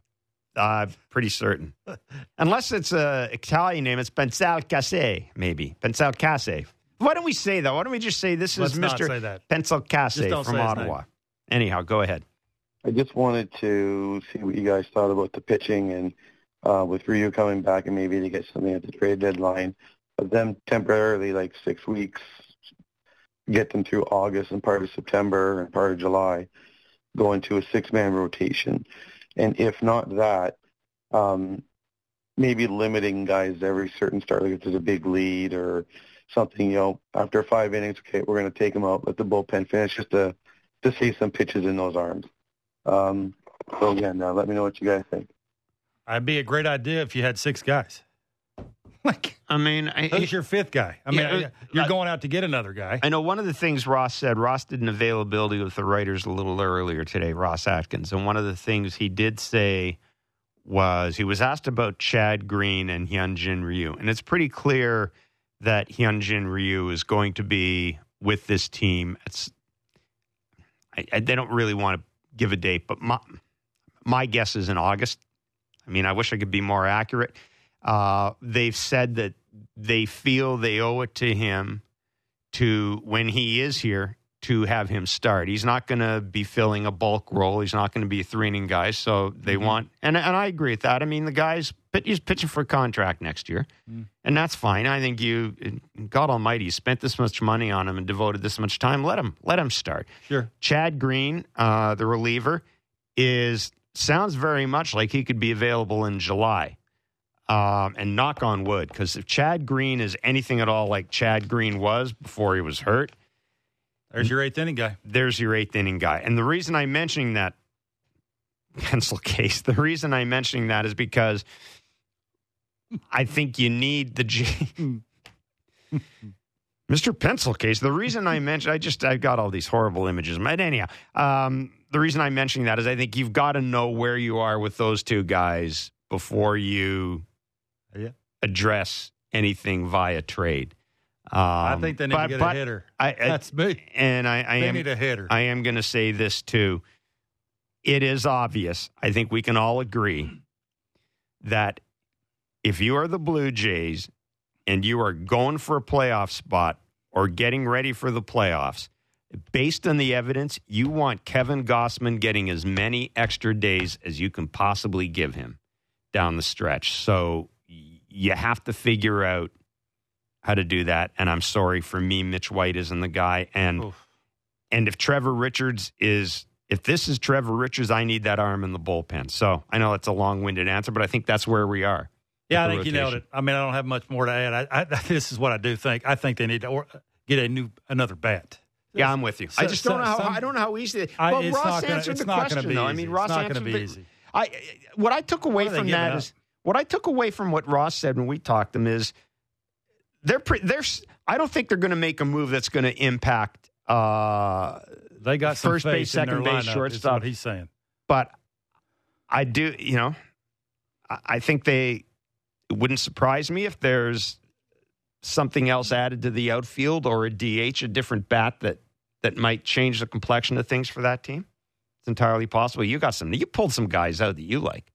I'm pretty certain. <laughs> Unless it's a Italian name, it's Pensal Case, maybe. Pensal Case. Why don't we say that? Why don't we just say this Let's is Mr. say that. Pencil Casse from Ottawa? Anyhow, go ahead. I just wanted to see what you guys thought about the pitching and uh, with Ryu coming back and maybe to get something at the trade deadline. But them temporarily, like six weeks, get them through August and part of September and part of July, go into a six-man rotation. And if not that, um, maybe limiting guys every certain start, like if there's a big lead or something, you know, after five innings, okay, we're going to take them out, let the bullpen finish just to, to see some pitches in those arms. Um, so again, uh, let me know what you guys think. I'd be a great idea if you had six guys. <laughs> like, I mean, I, who's your fifth guy? I mean, Yeah, uh, you're I- going out to get another guy. I know one of the things Ross said, Ross did an availability with the writers a little earlier today, Ross Atkins. And one of the things he did say was he was asked about Chad Green and Hyunjin Ryu. And it's pretty clear that Hyunjin Ryu is going to be with this team. It's I, I, they don't really want to give a date, but my, my guess is in August. I mean, I wish I could be more accurate. Uh, they've said that they feel they owe it to him to when he is here to have him start. He's not going to be filling a bulk role. He's not going to be a three inning guy. So they want, and and I agree with that. I mean, the guy's he's pitching for a contract next year, and that's fine. I think you, God Almighty, spent this much money on him and devoted this much time. Let him let him start. Sure. Chad Green, uh, the reliever, is sounds very much like he could be available in July. Um, and knock on wood, because if Chad Green is anything at all like Chad Green was before he was hurt, There's your eighth inning guy. there's your eighth inning guy. And the reason I'm mentioning that <laughs> pencil case, the reason I'm mentioning that is because I think you need the G. <laughs> Mr. Pencil case. The reason I mentioned, I just, I've got all these horrible images. But anyhow, um, the reason I'm mentioning that is I think you've got to know where you are with those two guys before you Yeah. address anything via trade. Um, I think they need but- to get but a hitter. I, I, That's me. and I, I they am need a hitter. I am going to say this too. It is obvious. I think we can all agree that if you are the Blue Jays and you are going for a playoff spot or getting ready for the playoffs, based on the evidence, you want Kevin Gausman getting as many extra days as you can possibly give him down the stretch. So y- you have to figure out how to do that. And I'm sorry for me, Mitch White isn't the guy. And Oof. and if Trevor Richards is, if this is Trevor Richards, I need that arm in the bullpen. So I know it's a long winded answer, but I think that's where we are. Yeah, I think the you nailed it. I mean, I don't have much more to add. I, I, <laughs> this is what I do think. I think they need to or, get a new another bat. Yeah, I'm with you. I So- just don't so- know how some- I don't know how easy. I- well, it's Ross not gonna- answered the question be though. I mean, It's Ross not answered be the- easy. I what I took away they from that up? is what I took away from what Ross said when we talked to him is they're pre- they're I don't think they're going to make a move that's going to impact uh, They got First base, second base, lineup, shortstop. What he's saying. but I do, you know, I, I think they it wouldn't surprise me if there's something else added to the outfield or a DH, a different bat that that might change the complexion of things for that team. It's entirely possible. You got some, you pulled some guys out that you like.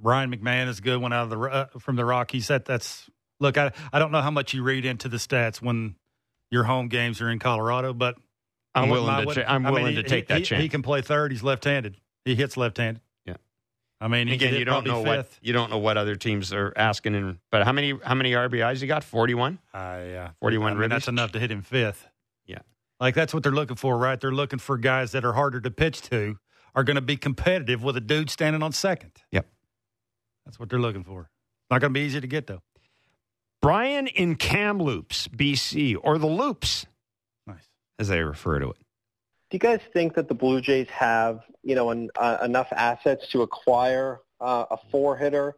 Ryan McMahon is a good one out of the uh, from the Rockies. That that's look. I I don't know how much you read into the stats when your home games are in Colorado, but I'm willing to. Cha- I'm I mean, willing he- to take he- that he, chance. He can play third. He's left-handed. He hits left-handed. Yeah. I mean, he Again, you don't know what you don't know what other teams are asking. In, but how many how many RBIs you got? Forty one. Uh, yeah, 41 I mean, that's enough to hit him fifth. Yeah. like that's what they're looking for, right? They're looking for guys that are harder to pitch to, are going to be competitive with a dude standing on second. Yep. That's what they're looking for. Not going to be easy to get though. Brian in Kamloops, BC, or the Loops, Nice. as they refer to it. Do you guys think that the Blue Jays have, you know, an, uh, enough assets to acquire uh, a four hitter,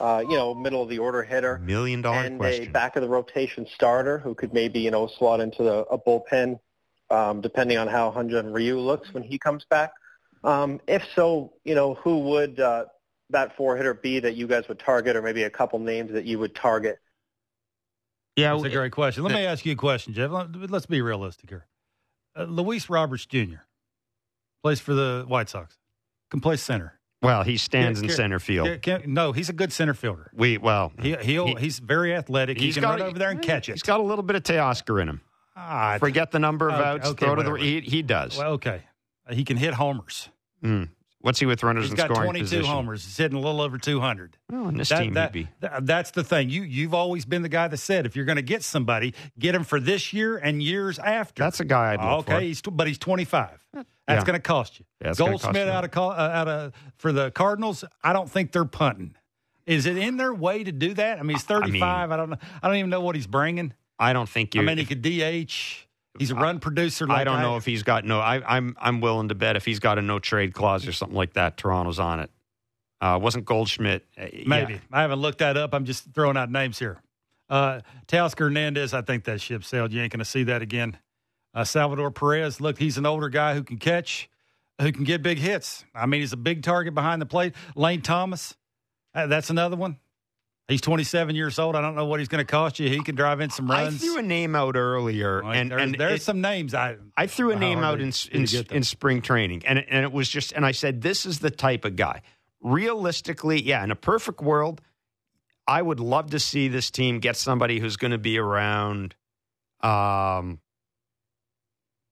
uh, you know, middle of the order hitter, Million dollar and a question. back of the rotation starter who could maybe, you know, slot into the, a bullpen, um, depending on how Hyunjin Ryu looks when he comes back? Um, if so, you know, who would uh, that four hitter be that you guys would target, or maybe a couple names that you would target? yeah, That's a great question. Let me ask you a question, Jeff. Let- Let's be realistic here. Uh, Luis Roberts Jr. plays for the White Sox. Can play center. well, he stands Yeah, in center field. Can- can- no, he's a good center fielder. we well, He, he'll, He- he's very athletic. He can got run over there and catch it. He's got a little bit of Teoscar in him. Ah, Forget the number of Okay, outs. okay, throw to the he, he does. well, okay. Uh, He can hit homers. Mm. What's he with runners He's in got scoring 22 position? homers. He's hitting a little over 200. Oh, in this That- team, that- be. that- that's the thing. You you've always been the guy that said if you're going to get somebody, get him for this year and years after. That's a guy I'd look okay. He's, but he's 25. That's Yeah. going to cost you. Yeah, cost Goldschmidt you. out of uh, out of for the Cardinals. I don't think they're punting. Is it in their way to do that? I mean, he's 35. I, don't know. I don't even know what he's bringing. I don't think you. I mean, he could DH. He's a run producer. Like I don't know if he's got no. I, I'm I'm willing to bet if he's got a no trade clause or something like that, Toronto's on it. Uh, wasn't Goldschmidt? uh, Maybe. yeah. I haven't looked that up. I'm just throwing out names here. Uh, Teoscar Hernandez, I think that ship sailed. You ain't going to see that again. Uh, Salvador Perez, look, he's an older guy who can catch, who can get big hits. I mean, he's a big target behind the plate. Lane Thomas, uh, that's another one. He's 27 years old. I don't know what he's going to cost you. He can drive in some runs. I threw a name out earlier, Well, and there's, and there's it- some names. I I threw a name out in in, to get them. in spring training, and and it was just, and I said, this is the type of guy. Realistically, yeah, in a perfect world, I would love to see this team get somebody who's going to be around um,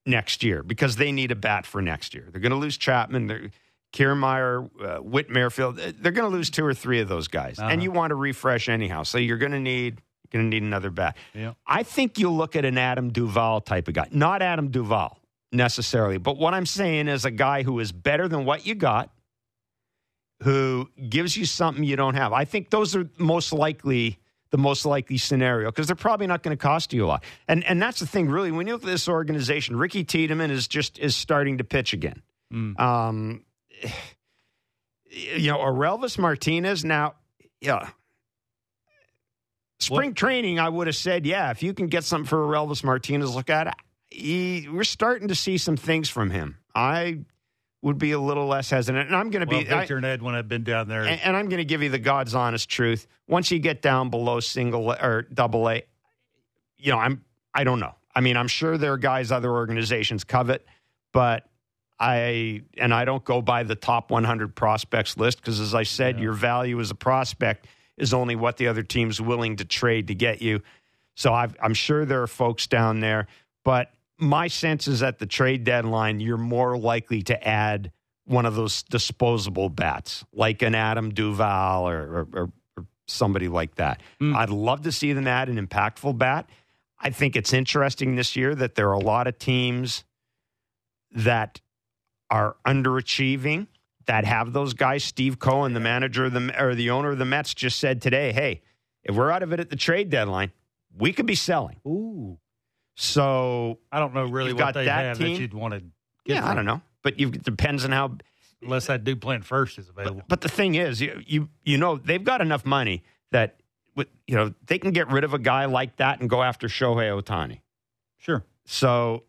next year because they need a bat for next year. They're going to lose Chapman. They're, Kiermaier, uh, Whit Merrifield. They're going to lose two or three of those guys, Uh-huh. and you want to refresh anyhow. So you're going to need going to need another bat. Yeah. I think you look at an Adam Duvall type of guy, not Adam Duvall necessarily, but what I'm saying is a guy who is better than what you got, who gives you something you don't have. I think those are most likely the most likely scenario because they're probably not going to cost you a lot. And and that's the thing, really. When you look at this organization, Ricky Tiedemann is just is starting to pitch again. Mm. Um, <sighs> you know, Orelvis Martinez now, yeah. Spring training, I would have said, yeah, if you can get something for Orelvis Martinez, look at it. He, we're starting to see some things from him. I would be a little less hesitant, and I'm going to well, be. I- Victor and Edwin have been down there. and, and I'm going to give you the God's honest truth. Once you get down below single or double A, you know, I'm I don't know. I mean, I'm sure there are guys other organizations covet, but I and I don't go by the top 100 prospects list because, as I said, your value as a prospect is only what the other team's willing to trade to get you. So I've, I'm sure there are folks down there, but my sense is at the trade deadline, you're more likely to add one of those disposable bats, like an Adam Duvall or, or, or, or somebody like that. Hmm. I'd love to see them add an impactful bat. I think it's interesting this year that there are a lot of teams that are underachieving that have those guys. Steve Cohen, the manager of the or the owner of the Mets, just said today, "Hey, if we're out of it at the trade deadline, we could be selling." Ooh. So I don't know really what got they that have team? that you'd want to get. yeah, I don't know, but you, it depends on how. Unless that dude playing first is available. But, but the thing is, you, you you know they've got enough money that with you know they can get rid of a guy like that and go after Shohei Ohtani. sure. So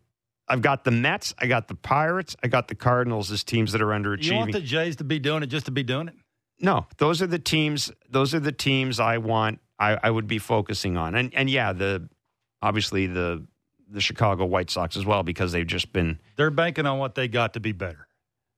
I've got the Mets, I got the Pirates, I got the Cardinals as teams that are underachieving. You want the Jays to be doing it just to be doing it? No, those are the teams. Those are the teams I want. I, I would be focusing on, and and yeah, the obviously the the Chicago White Sox as well because they've just been. They're banking on what they got to be better.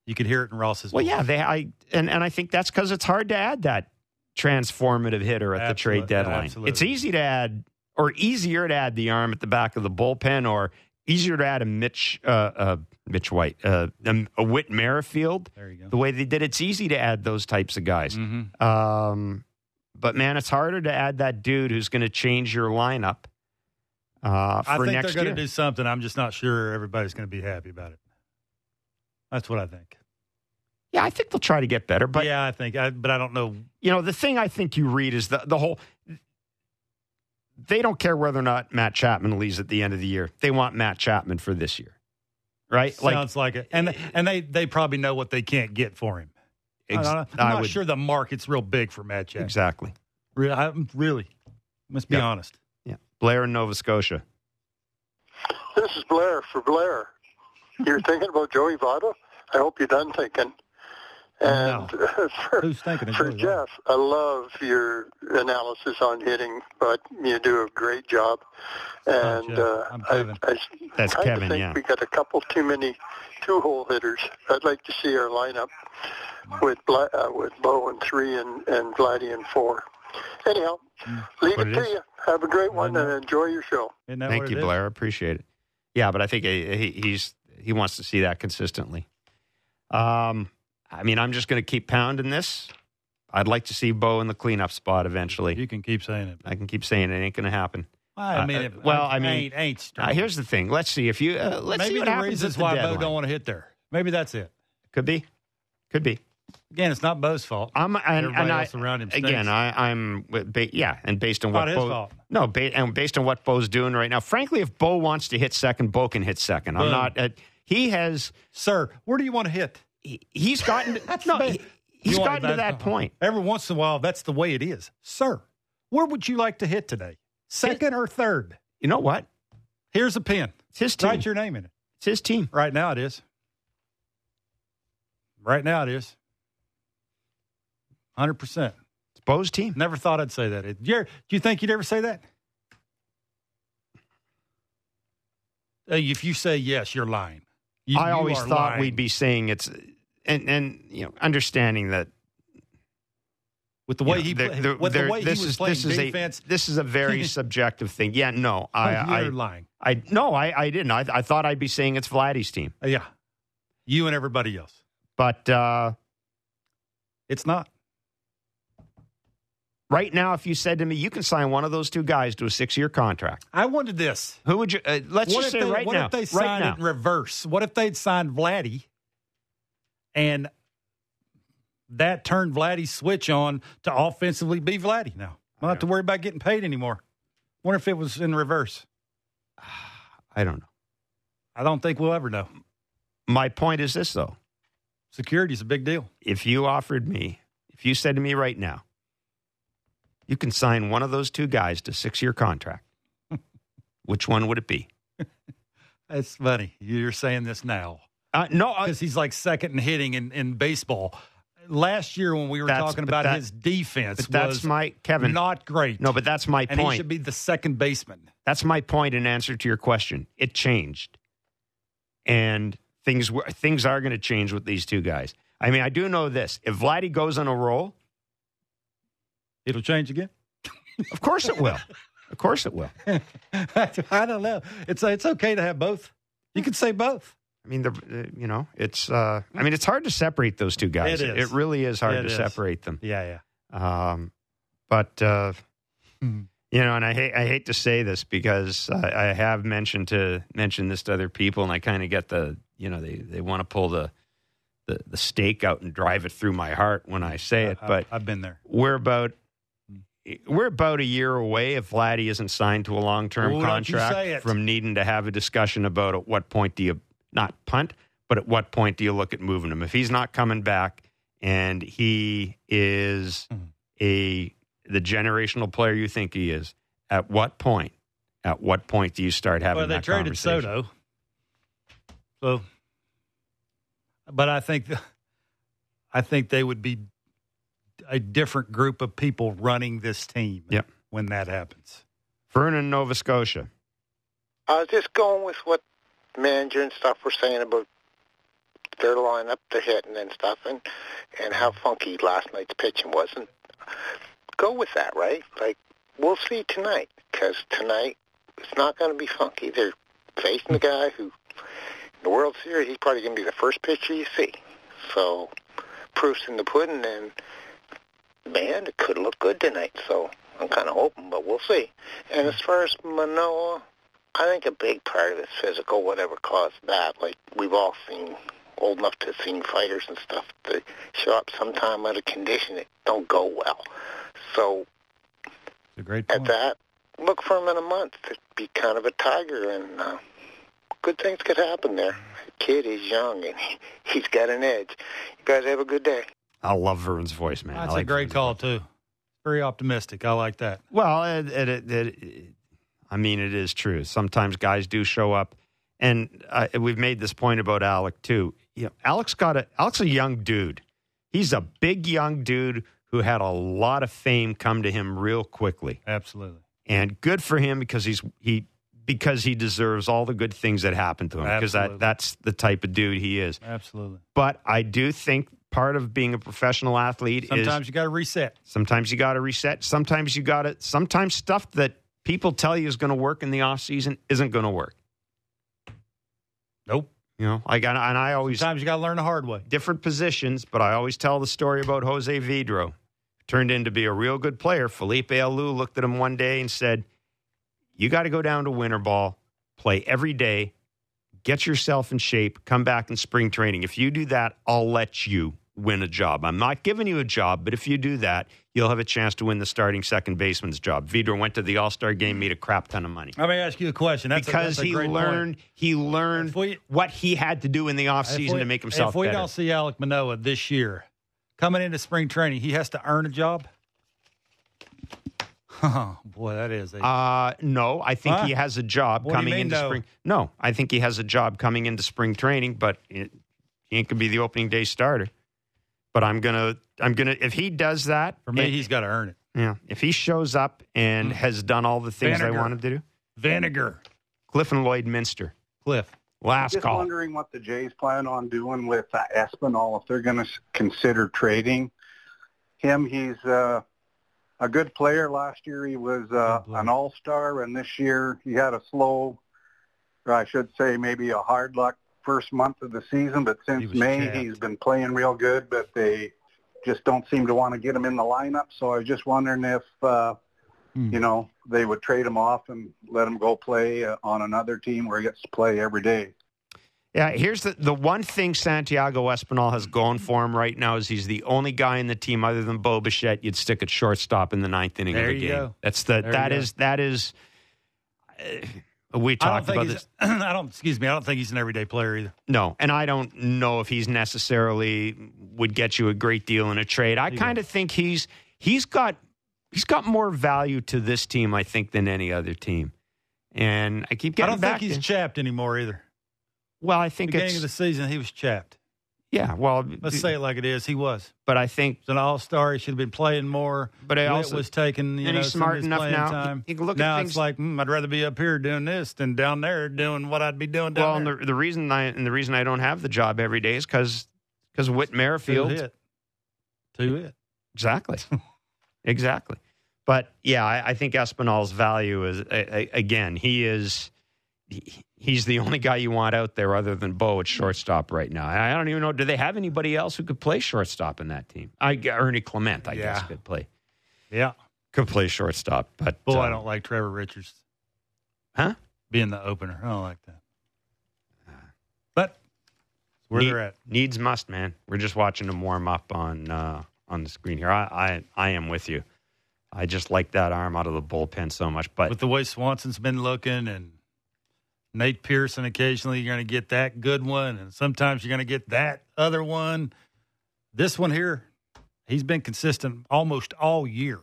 You could hear it in Ross's. Well, voice. yeah, they. I and and I think that's because it's hard to add that transformative hitter at the trade deadline. absolutely. It's easy to add, or easier to add the arm at the back of the bullpen, or easier to add a Mitch uh, uh, Mitch White, uh, um, a Whit Merrifield. There you go. The way they did, it's easy to add those types of guys. Mm-hmm. Um, but man, it's harder to add that dude who's going to change your lineup uh, I for think next they're year. going to do something. I'm just not sure everybody's going to be happy about it. That's what I think. yeah, I think they'll try to get better. But yeah, I think. I, but I don't know. you know, the thing I think you read is the the whole. They don't care whether or not Matt Chapman leaves at the end of the year. They want Matt Chapman for this year, right? Sounds like it. And and they they probably know what they can't get for him. ex- I, am I not would- sure the market's real big for Matt Chapman. exactly. Really, I'm really. Let's be Yeah. honest. Yeah, Blair in Nova Scotia. This is Blair for Blair. You're thinking about Joey Votto? I hope you're done thinking. And <laughs> for, Who's thinking for Joey Votto? Jeff, I love your analysis on hitting, but you do a great job. And Jeff. uh, I'm I, Kevin. I That's kinda Kevin, think yeah. we got a couple too many two-hole hitters. I'd like to see our lineup with Bla- uh, with Bo and three and and Vladdy and four. Anyhow, leave What it it to you. Have a great one and enjoy your show. Thank you, it is? Blair. Appreciate it. Yeah, but I think he, he- he's he wants to see that consistently. Um, I mean, I'm just going to keep pounding this. I'd like to see Bo in the cleanup spot eventually. You can keep saying it. I can keep saying it it ain't going to happen. I mean, Uh, well, I mean, ain't, ain't. Uh, here's the thing. Let's see if you. Uh, let's maybe see what the happens reasons why deadline. Bo don't want to hit there. Maybe that's it. Could be, could be. Again, it's not Bo's fault. I'm and, Everybody and I, else around him stinks. again. I, I'm ba- yeah, and based on what his Bo, fault. no, ba- and based on what Bo's doing right now. Frankly, if Bo wants to hit second, Bo can hit second. I'm not. Uh, he has. Sir, where do you want to hit? He, he's gotten. <laughs> That's no, bad. he, he's You gotten to bad- that point. Every once in a while, that's the way it is. Sir, where would you like to hit today? Second or third? You know what? Here's a pen. It's his team. Write your name in it. It's his team. Right now it is. Right now it is. 100%. It's Bo's team. Never thought I'd say that. Did you, ever- do you think you'd ever say that? If you say yes, you're lying. You- I always thought lying. we'd be saying it's, and and you know, understanding that with the you way know, he played, there- with the way he this was is playing this is a this is a very <laughs> subjective thing. Yeah, no, I oh, I, you're lying. I no, I I didn't. I I thought I'd be saying it's Vladdy's team, Uh, yeah, you and everybody else. but uh, It's not. Right now, if you said to me, you can sign one of those two guys to a six-year contract, I wanted this. who would you? Uh, let's what just say they, right what now, if they signed now, it in reverse? What if they'd signed Vladdy and that turned Vladdy's switch on to offensively be Vladdy now? I don't have to worry about getting paid anymore. Wonder if it was in reverse. <sighs> I don't know. I don't think we'll ever know. My point is this, though: Security's a big deal. if you offered me, if you said to me right now, you can sign one of those two guys to six-year contract, <laughs> which one would it be? That's funny. You're saying this now Uh, no, because he's like second in hitting in, in baseball. Last year when we were talking about that- his defense, that's was my Kevin. not great. no, but that's my and he point. should be the second baseman. That's my point in answer to your question. It changed, and things were, things are going to change with these two guys. I mean, I do know this: if Vladdy goes on a roll, It'll change again. of course it will. of course it will. <laughs> I don't know. It's it's okay to have both. You could say both. I mean, the, you know, it's. Uh, I mean, it's hard to separate those two guys. It is. It really is hard It to is. separate them. Yeah, yeah. Um, but uh, Hmm. you know, and I hate I hate to say this because I, I have mentioned to mention this to other people, and I kind of get the you know they they want to pull the, the the stake out and drive it through my heart when I say it. I- But I've been there. we're about we're about a year away if Vladdy isn't signed to a long term don't you say contract from needing to have a discussion about at what point do you not punt, but at what point do you look at moving him? If he's not coming back and he is Mhm. a the generational player you think he is, at what point? At what point do you start having? Well, they that traded conversation? Soto, so. But I think, I think they would be a different group of people running this team. Yep. when that happens. Vernon, Nova Scotia. I was just going with what manager and stuff were saying about their lineup, their hitting and stuff, and and how funky last night's pitching was. And go with that, right? Like we'll see tonight, because tonight it's not going to be funky. They're facing the guy who, in the World Series, he's probably going to be the first pitcher you see. So proof's in the pudding, and man, it could look good tonight. So I'm kind of hoping, but we'll see. And as far as Manoah, I think a big part of it's physical, whatever caused that. Like we've all seen, old enough to have seen fighters and stuff that show up sometime out of condition that don't go well. So It's a great at that, look for him in a month to be kind of a tiger, and uh, good things could happen there. The kid is young and he, <laughs> he's got an edge. You guys have a good day. I love Vern's voice, man. That's like a great Vern's call voice. too. Very optimistic. I like that. Well, it, it, it, I mean, it is true. Sometimes guys do show up, and uh, we've made this point about Alek too. You know, Alek's got a Alek's a young dude. He's a big young dude who had a lot of fame come to him real quickly, Absolutely. and good for him because he's he because he deserves all the good things that happen to him because that that's the type of dude he is. Absolutely. But I do think part of being a professional athlete is Sometimes you got to reset. Sometimes you got to reset. Sometimes you got to. Sometimes stuff that people tell you is going to work in the off season isn't going to work. Nope. You know, like and, and I always Sometimes you got to learn the hard way. different positions, but I always tell the story about Jose Vidro. Turned in to be a real good player. Felipe Alou looked at him one day and said, "You got to go down to winter ball, play every day, get yourself in shape, come back in spring training. If you do that, I'll let you win a job. I'm not giving you a job, but if you do that, you'll have a chance to win the starting second baseman's job." Vidro went to the All Star game, made a crap ton of money Let me ask you a question. That's a- because that's a he learned he learned what he had to do in the offseason to make himself If we better. don't see Alek Manoah this year coming into spring training, he has to earn a job. <laughs> Oh, boy, that is. A, Uh, no, I think Huh? he has a job What coming mean, into no? spring. No, I think he has a job coming into spring training, but it, he ain't gonna be the opening day starter. But I'm gonna, I'm gonna. If he does that, for me, and- he's got to earn it. yeah. If he shows up and has done all the things I Vinegar. want him to do, Vinegar. Cliff and Lloydminster, Cliff. last call. Just call. wondering what the Jays plan on doing with uh, Espinal if they're going to consider trading him. He's uh, a good player. Last year he was uh, an all-star, and this year he had a slow, or I should say maybe a hard luck first month of the season. But since was May capped. he's been playing real good. But they just don't seem to want to get him in the lineup. So I was just wondering if. Uh, Hmm. you know, they would trade him off and let him go play uh, on another team where he gets to play every day. Yeah, here's the the one thing Santiago Espinal has going for him right now is he's the only guy in the team other than Bo Bichette you'd stick at shortstop in the ninth inning There of the game. go. That's the There that you is that is. We talked about this. <clears throat> I don't. Excuse me. I don't think he's an everyday player either. No, and I don't know if he's necessarily would get you a great deal in a trade. I kind of think he's he's got he's got more value to this team, I think, than any other team. And I keep getting. I don't back. think he's to, chapped anymore either. well, I think at the Beginning of the season, he was chapped. Yeah. Well, Let's say it like it is. He was. but I think He's an all-star. He should have been playing more. But I also- was taking. You and know, he's smart enough now. Time. He can look at things- it's like mm, I'd rather be up here doing this than down there doing what I'd be doing down well, and there. the, the reason I and the reason I don't have the job every day is because because Whit Merrifield hit. Two hit. Exactly. <laughs> exactly. But yeah, I, I think Espinal's value is a, a, again he is he, he's the only guy you want out there other than Bo at shortstop right now. I don't even know. Do they have anybody else who could play shortstop in that team? I Ernie Clement, I guess, could play Yeah. could play shortstop. But Boy, I uh, don't like Trevor Richards. Huh? Being the opener. I don't like that. But where need- they're at. Needs must, man. We're just watching them warm up on uh, on the screen here. I, I I am with you. I just like that arm out of the bullpen so much. But With the way Swanson's been looking and Nate Pearson, occasionally you're going to get that good one, and sometimes you're going to get that other one. This one here, he's been consistent almost all year.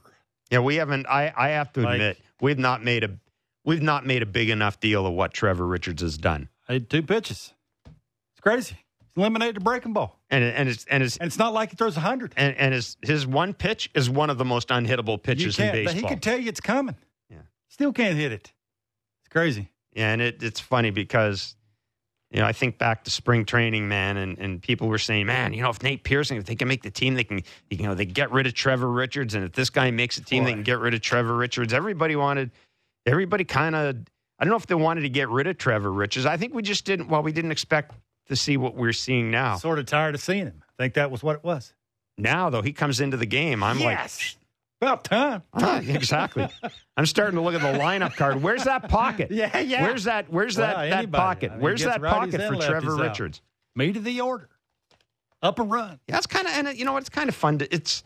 Yeah, we haven't. I, I have to Like- admit, we've not made a we've not made a big enough deal of what Trevor Richards has done, Had two pitches. It's crazy. He's eliminated the breaking ball, and and it's and it's and it's not like he throws a hundred. and, and his his one pitch is one of the most unhittable pitches in baseball. But he could tell you it's coming. Yeah. Still can't hit it. It's crazy. Yeah, and it, it's funny because you know I think back to spring training, man, and, and people were saying, man, you know, if Nate Pearson, if they can make the team, they can, you know, they get rid of Trevor Richards, and if this guy makes a team, they can get rid of Trevor Richards. Everybody wanted, everybody kind of, I don't know if they wanted to get rid of Trevor Richards. I think we just didn't. Well, we didn't expect to see what we're seeing now. Sort of tired of seeing him. I think that was what it was. Now, though, he comes into the game. I'm yes. About time. ah, exactly. I'm starting to look at the lineup card. Where's that pocket? Yeah, yeah. Where's that? Where's Well, that, that pocket? I mean, Where's that pocket for Trevor. Richards? Me to the order. Up a run. Yeah, it's kind of and it, you know what? It's kind of fun. To, it's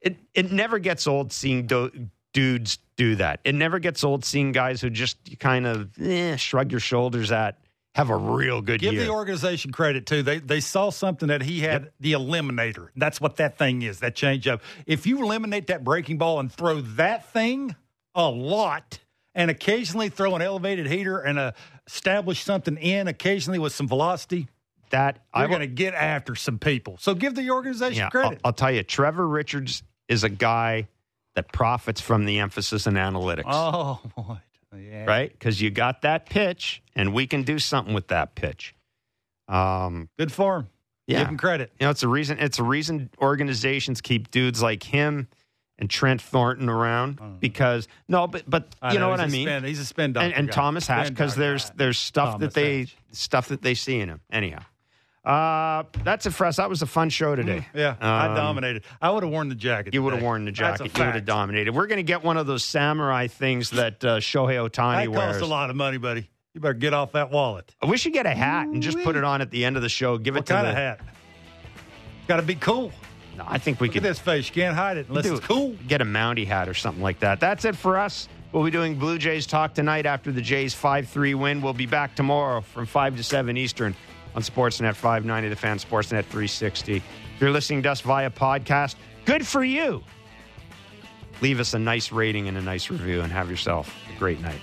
it it never gets old seeing do, dudes do that. It never gets old seeing guys who just kind of eh, shrug your shoulders at have a real good Give year. Give the organization credit too. They they saw something that he had the eliminator. That's what that thing is. That change up. If you eliminate that breaking ball and throw that thing a lot, and occasionally throw an elevated heater and uh, establish something in occasionally with some velocity, that I'm going to get after some people. So give the organization yeah, I'll, credit. I'll tell you, Trevor Richards is a guy that profits from the emphasis in analytics. oh boy, yeah. Right? Because you got that pitch, and we can do something with that pitch. Um, Good form. yeah, Give him credit. You know, it's a reason. It's a reason organizations keep dudes like him and Trent Thornton around because no, but but you know, know, what I mean. spin- he's a spin doctor and, and. Thomas Hatch because there's there's stuff Thomas that they Hatch. stuff that they see in him. Anyhow, uh, that's it for us. That was a fun show today. Yeah, I Um, dominated. I would have worn the jacket. You would have worn the jacket. You would have dominated. We're going to get one of those samurai things that uh, Shohei Ohtani That wears. costs a lot of money, buddy. You better get off that wallet. We should get a hat and just put it on at the end of the show. Give What it to kind the of hat? Got to be cool. No, I think we Look at this face. You can't hide it unless it's cool. Get a Mountie hat or something like that. That's it for us. We'll be doing Blue Jays talk tonight after the Jays 5 3 win. We'll be back tomorrow from 5 to 7 Eastern on Sportsnet 590, The Fan, Sportsnet 360. If you're listening to us via podcast, good for you. Leave us a nice rating and a nice review and have yourself a great night.